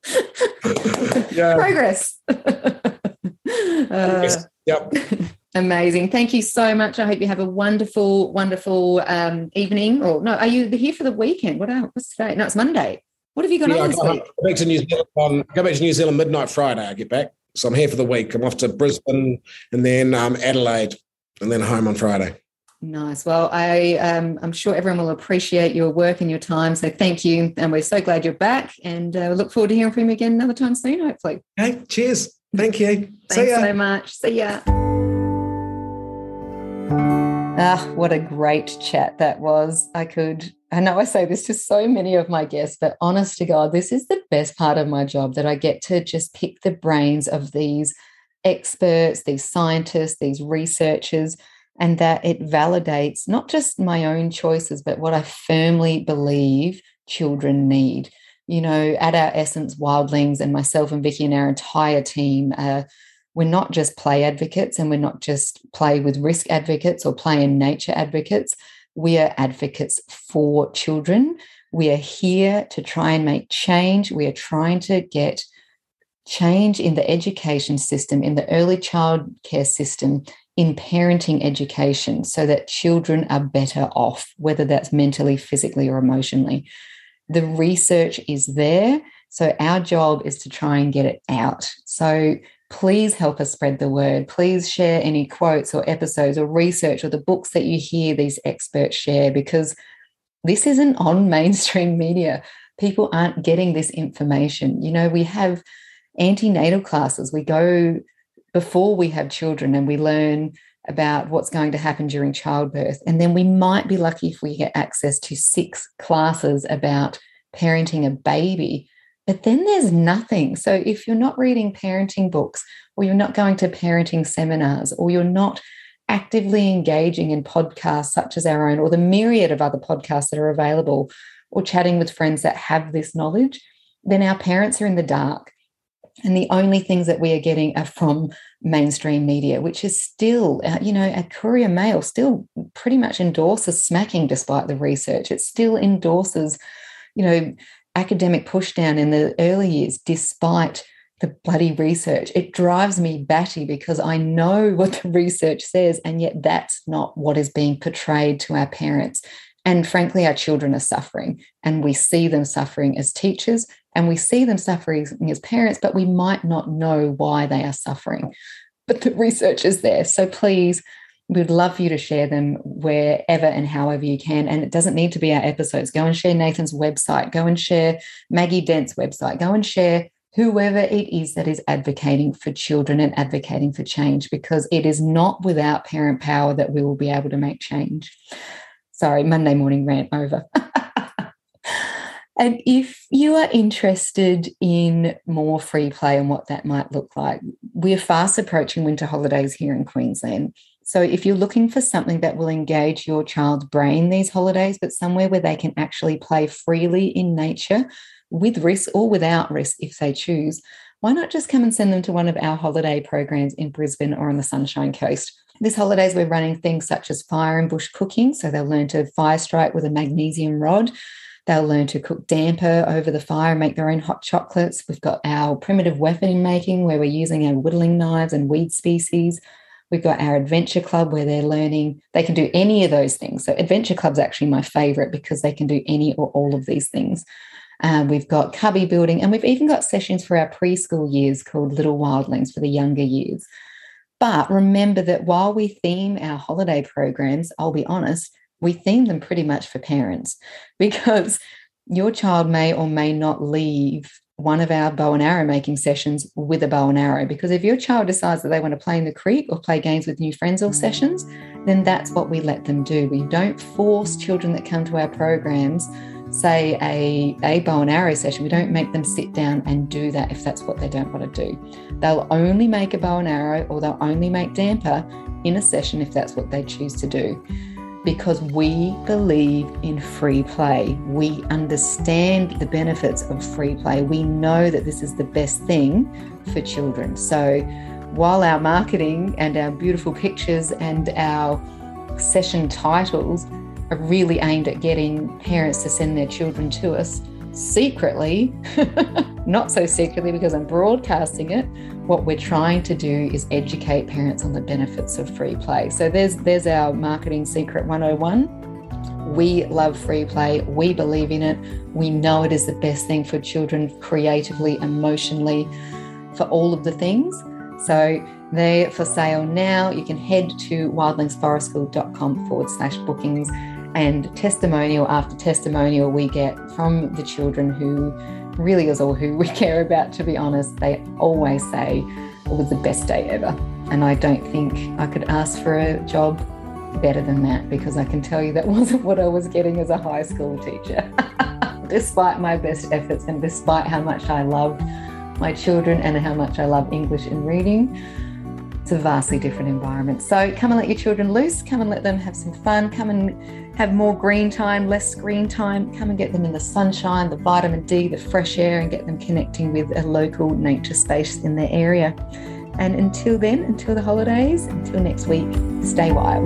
Progress. Uh, yep. Amazing. Thank you so much. I hope you have a wonderful, wonderful um, evening. Or no, are you here for the weekend? What what's today? No, it's Monday. What have you got yeah, on this go, week? Go back to New Zealand. On, go back to New Zealand midnight Friday. I get back, so I'm here for the week. I'm off to Brisbane and then um, Adelaide, and then home on Friday. Nice. Well, I um, I'm sure everyone will appreciate your work and your time. So thank you, and we're so glad you're back. And uh, look forward to hearing from you again another time soon, hopefully. Hey, cheers. Thank you. Thanks so much. See ya. Ah, what a great chat that was. I could, I know I say this to so many of my guests, but honest to God, this is the best part of my job that I get to just pick the brains of these experts, these scientists, these researchers, and that it validates not just my own choices, but what I firmly believe children need you know, at our essence, Wildlings and myself and Vicky and our entire team, uh, we're not just play advocates and we're not just play with risk advocates or play in nature advocates. We are advocates for children. We are here to try and make change. We are trying to get change in the education system, in the early child care system, in parenting education so that children are better off, whether that's mentally, physically, or emotionally. The research is there. So our job is to try and get it out. So please help us spread the word. Please share any quotes or episodes or research or the books that you hear these experts share because this isn't on mainstream media. People aren't getting this information. You know, we have antenatal classes. We go before we have children and we learn about what's going to happen during childbirth. And then we might be lucky if we get access to six classes about parenting a baby. But then there's nothing. So if you're not reading parenting books, or you're not going to parenting seminars, or you're not actively engaging in podcasts such as our own, or the myriad of other podcasts that are available, or chatting with friends that have this knowledge, then our parents are in the dark. And the only things that we are getting are from mainstream media, which is still, uh, you know, a Courier Mail still pretty much endorses smacking despite the research. It still endorses, you know, academic pushdown in the early years despite the bloody research. It drives me batty because I know what the research says, and yet that's not what is being portrayed to our parents. And frankly, our children are suffering, and we see them suffering as teachers, and we see them suffering as parents, but we might not know why they are suffering. But the research is there. So please, we'd love for you to share them wherever and however you can. And it doesn't need to be our episodes. Go and share Nathan's website, go and share Maggie Dent's website, go and share whoever it is that is advocating for children and advocating for change, because it is not without parent power that we will be able to make change. Sorry, Monday morning rant over. And if you are interested in more free play and what that might look like, we're fast approaching winter holidays here in Queensland. So if you're looking for something that will engage your child's brain these holidays, but somewhere where they can actually play freely in nature with risk or without risk if they choose, why not just come and send them to one of our holiday programs in Brisbane or on the Sunshine Coast? This holidays, we're running things such as fire and bush cooking. So they'll learn to fire strike with a magnesium rod. They'll learn to cook damper over the fire and make their own hot chocolates. We've got our primitive weapon making where we're using our whittling knives and weed species. We've got our adventure club where they're learning, they can do any of those things. So, adventure club's actually my favorite because they can do any or all of these things. Uh, we've got cubby building, and we've even got sessions for our preschool years called Little Wildlings for the younger years. But remember that while we theme our holiday programs, I'll be honest, we theme them pretty much for parents because your child may or may not leave one of our bow and arrow making sessions with a bow and arrow. Because if your child decides that they want to play in the creek or play games with new friends or sessions, then that's what we let them do. We don't force children that come to our programs, say a, a bow and arrow session, we don't make them sit down and do that if that's what they don't want to do. They'll only make a bow and arrow or they'll only make damper in a session if that's what they choose to do because we believe in free play. We understand the benefits of free play. We know that this is the best thing for children. So while our marketing and our beautiful pictures and our session titles are really aimed at getting parents to send their children to us, secretly, not so secretly because I'm broadcasting it, what we're trying to do is educate parents on the benefits of free play. So there's there's our marketing secret 101. We love free play. We believe in it. We know it is the best thing for children creatively, emotionally, for all of the things. So they're for sale now. You can head to wildlingsforestschool.com forward slash bookings and testimonial after testimonial we get from the children who really is all who we care about, to be honest. They always say it was the best day ever. And I don't think I could ask for a job better than that because I can tell you that wasn't what I was getting as a high school teacher. despite my best efforts and despite how much I loved my children and how much I love English and reading, it's a vastly different environment. So come and let your children loose, come and let them have some fun, come and have more green time, less screen time, come and get them in the sunshine, the vitamin D, the fresh air, and get them connecting with a local nature space in their area. And until then, until the holidays, until next week, stay wild.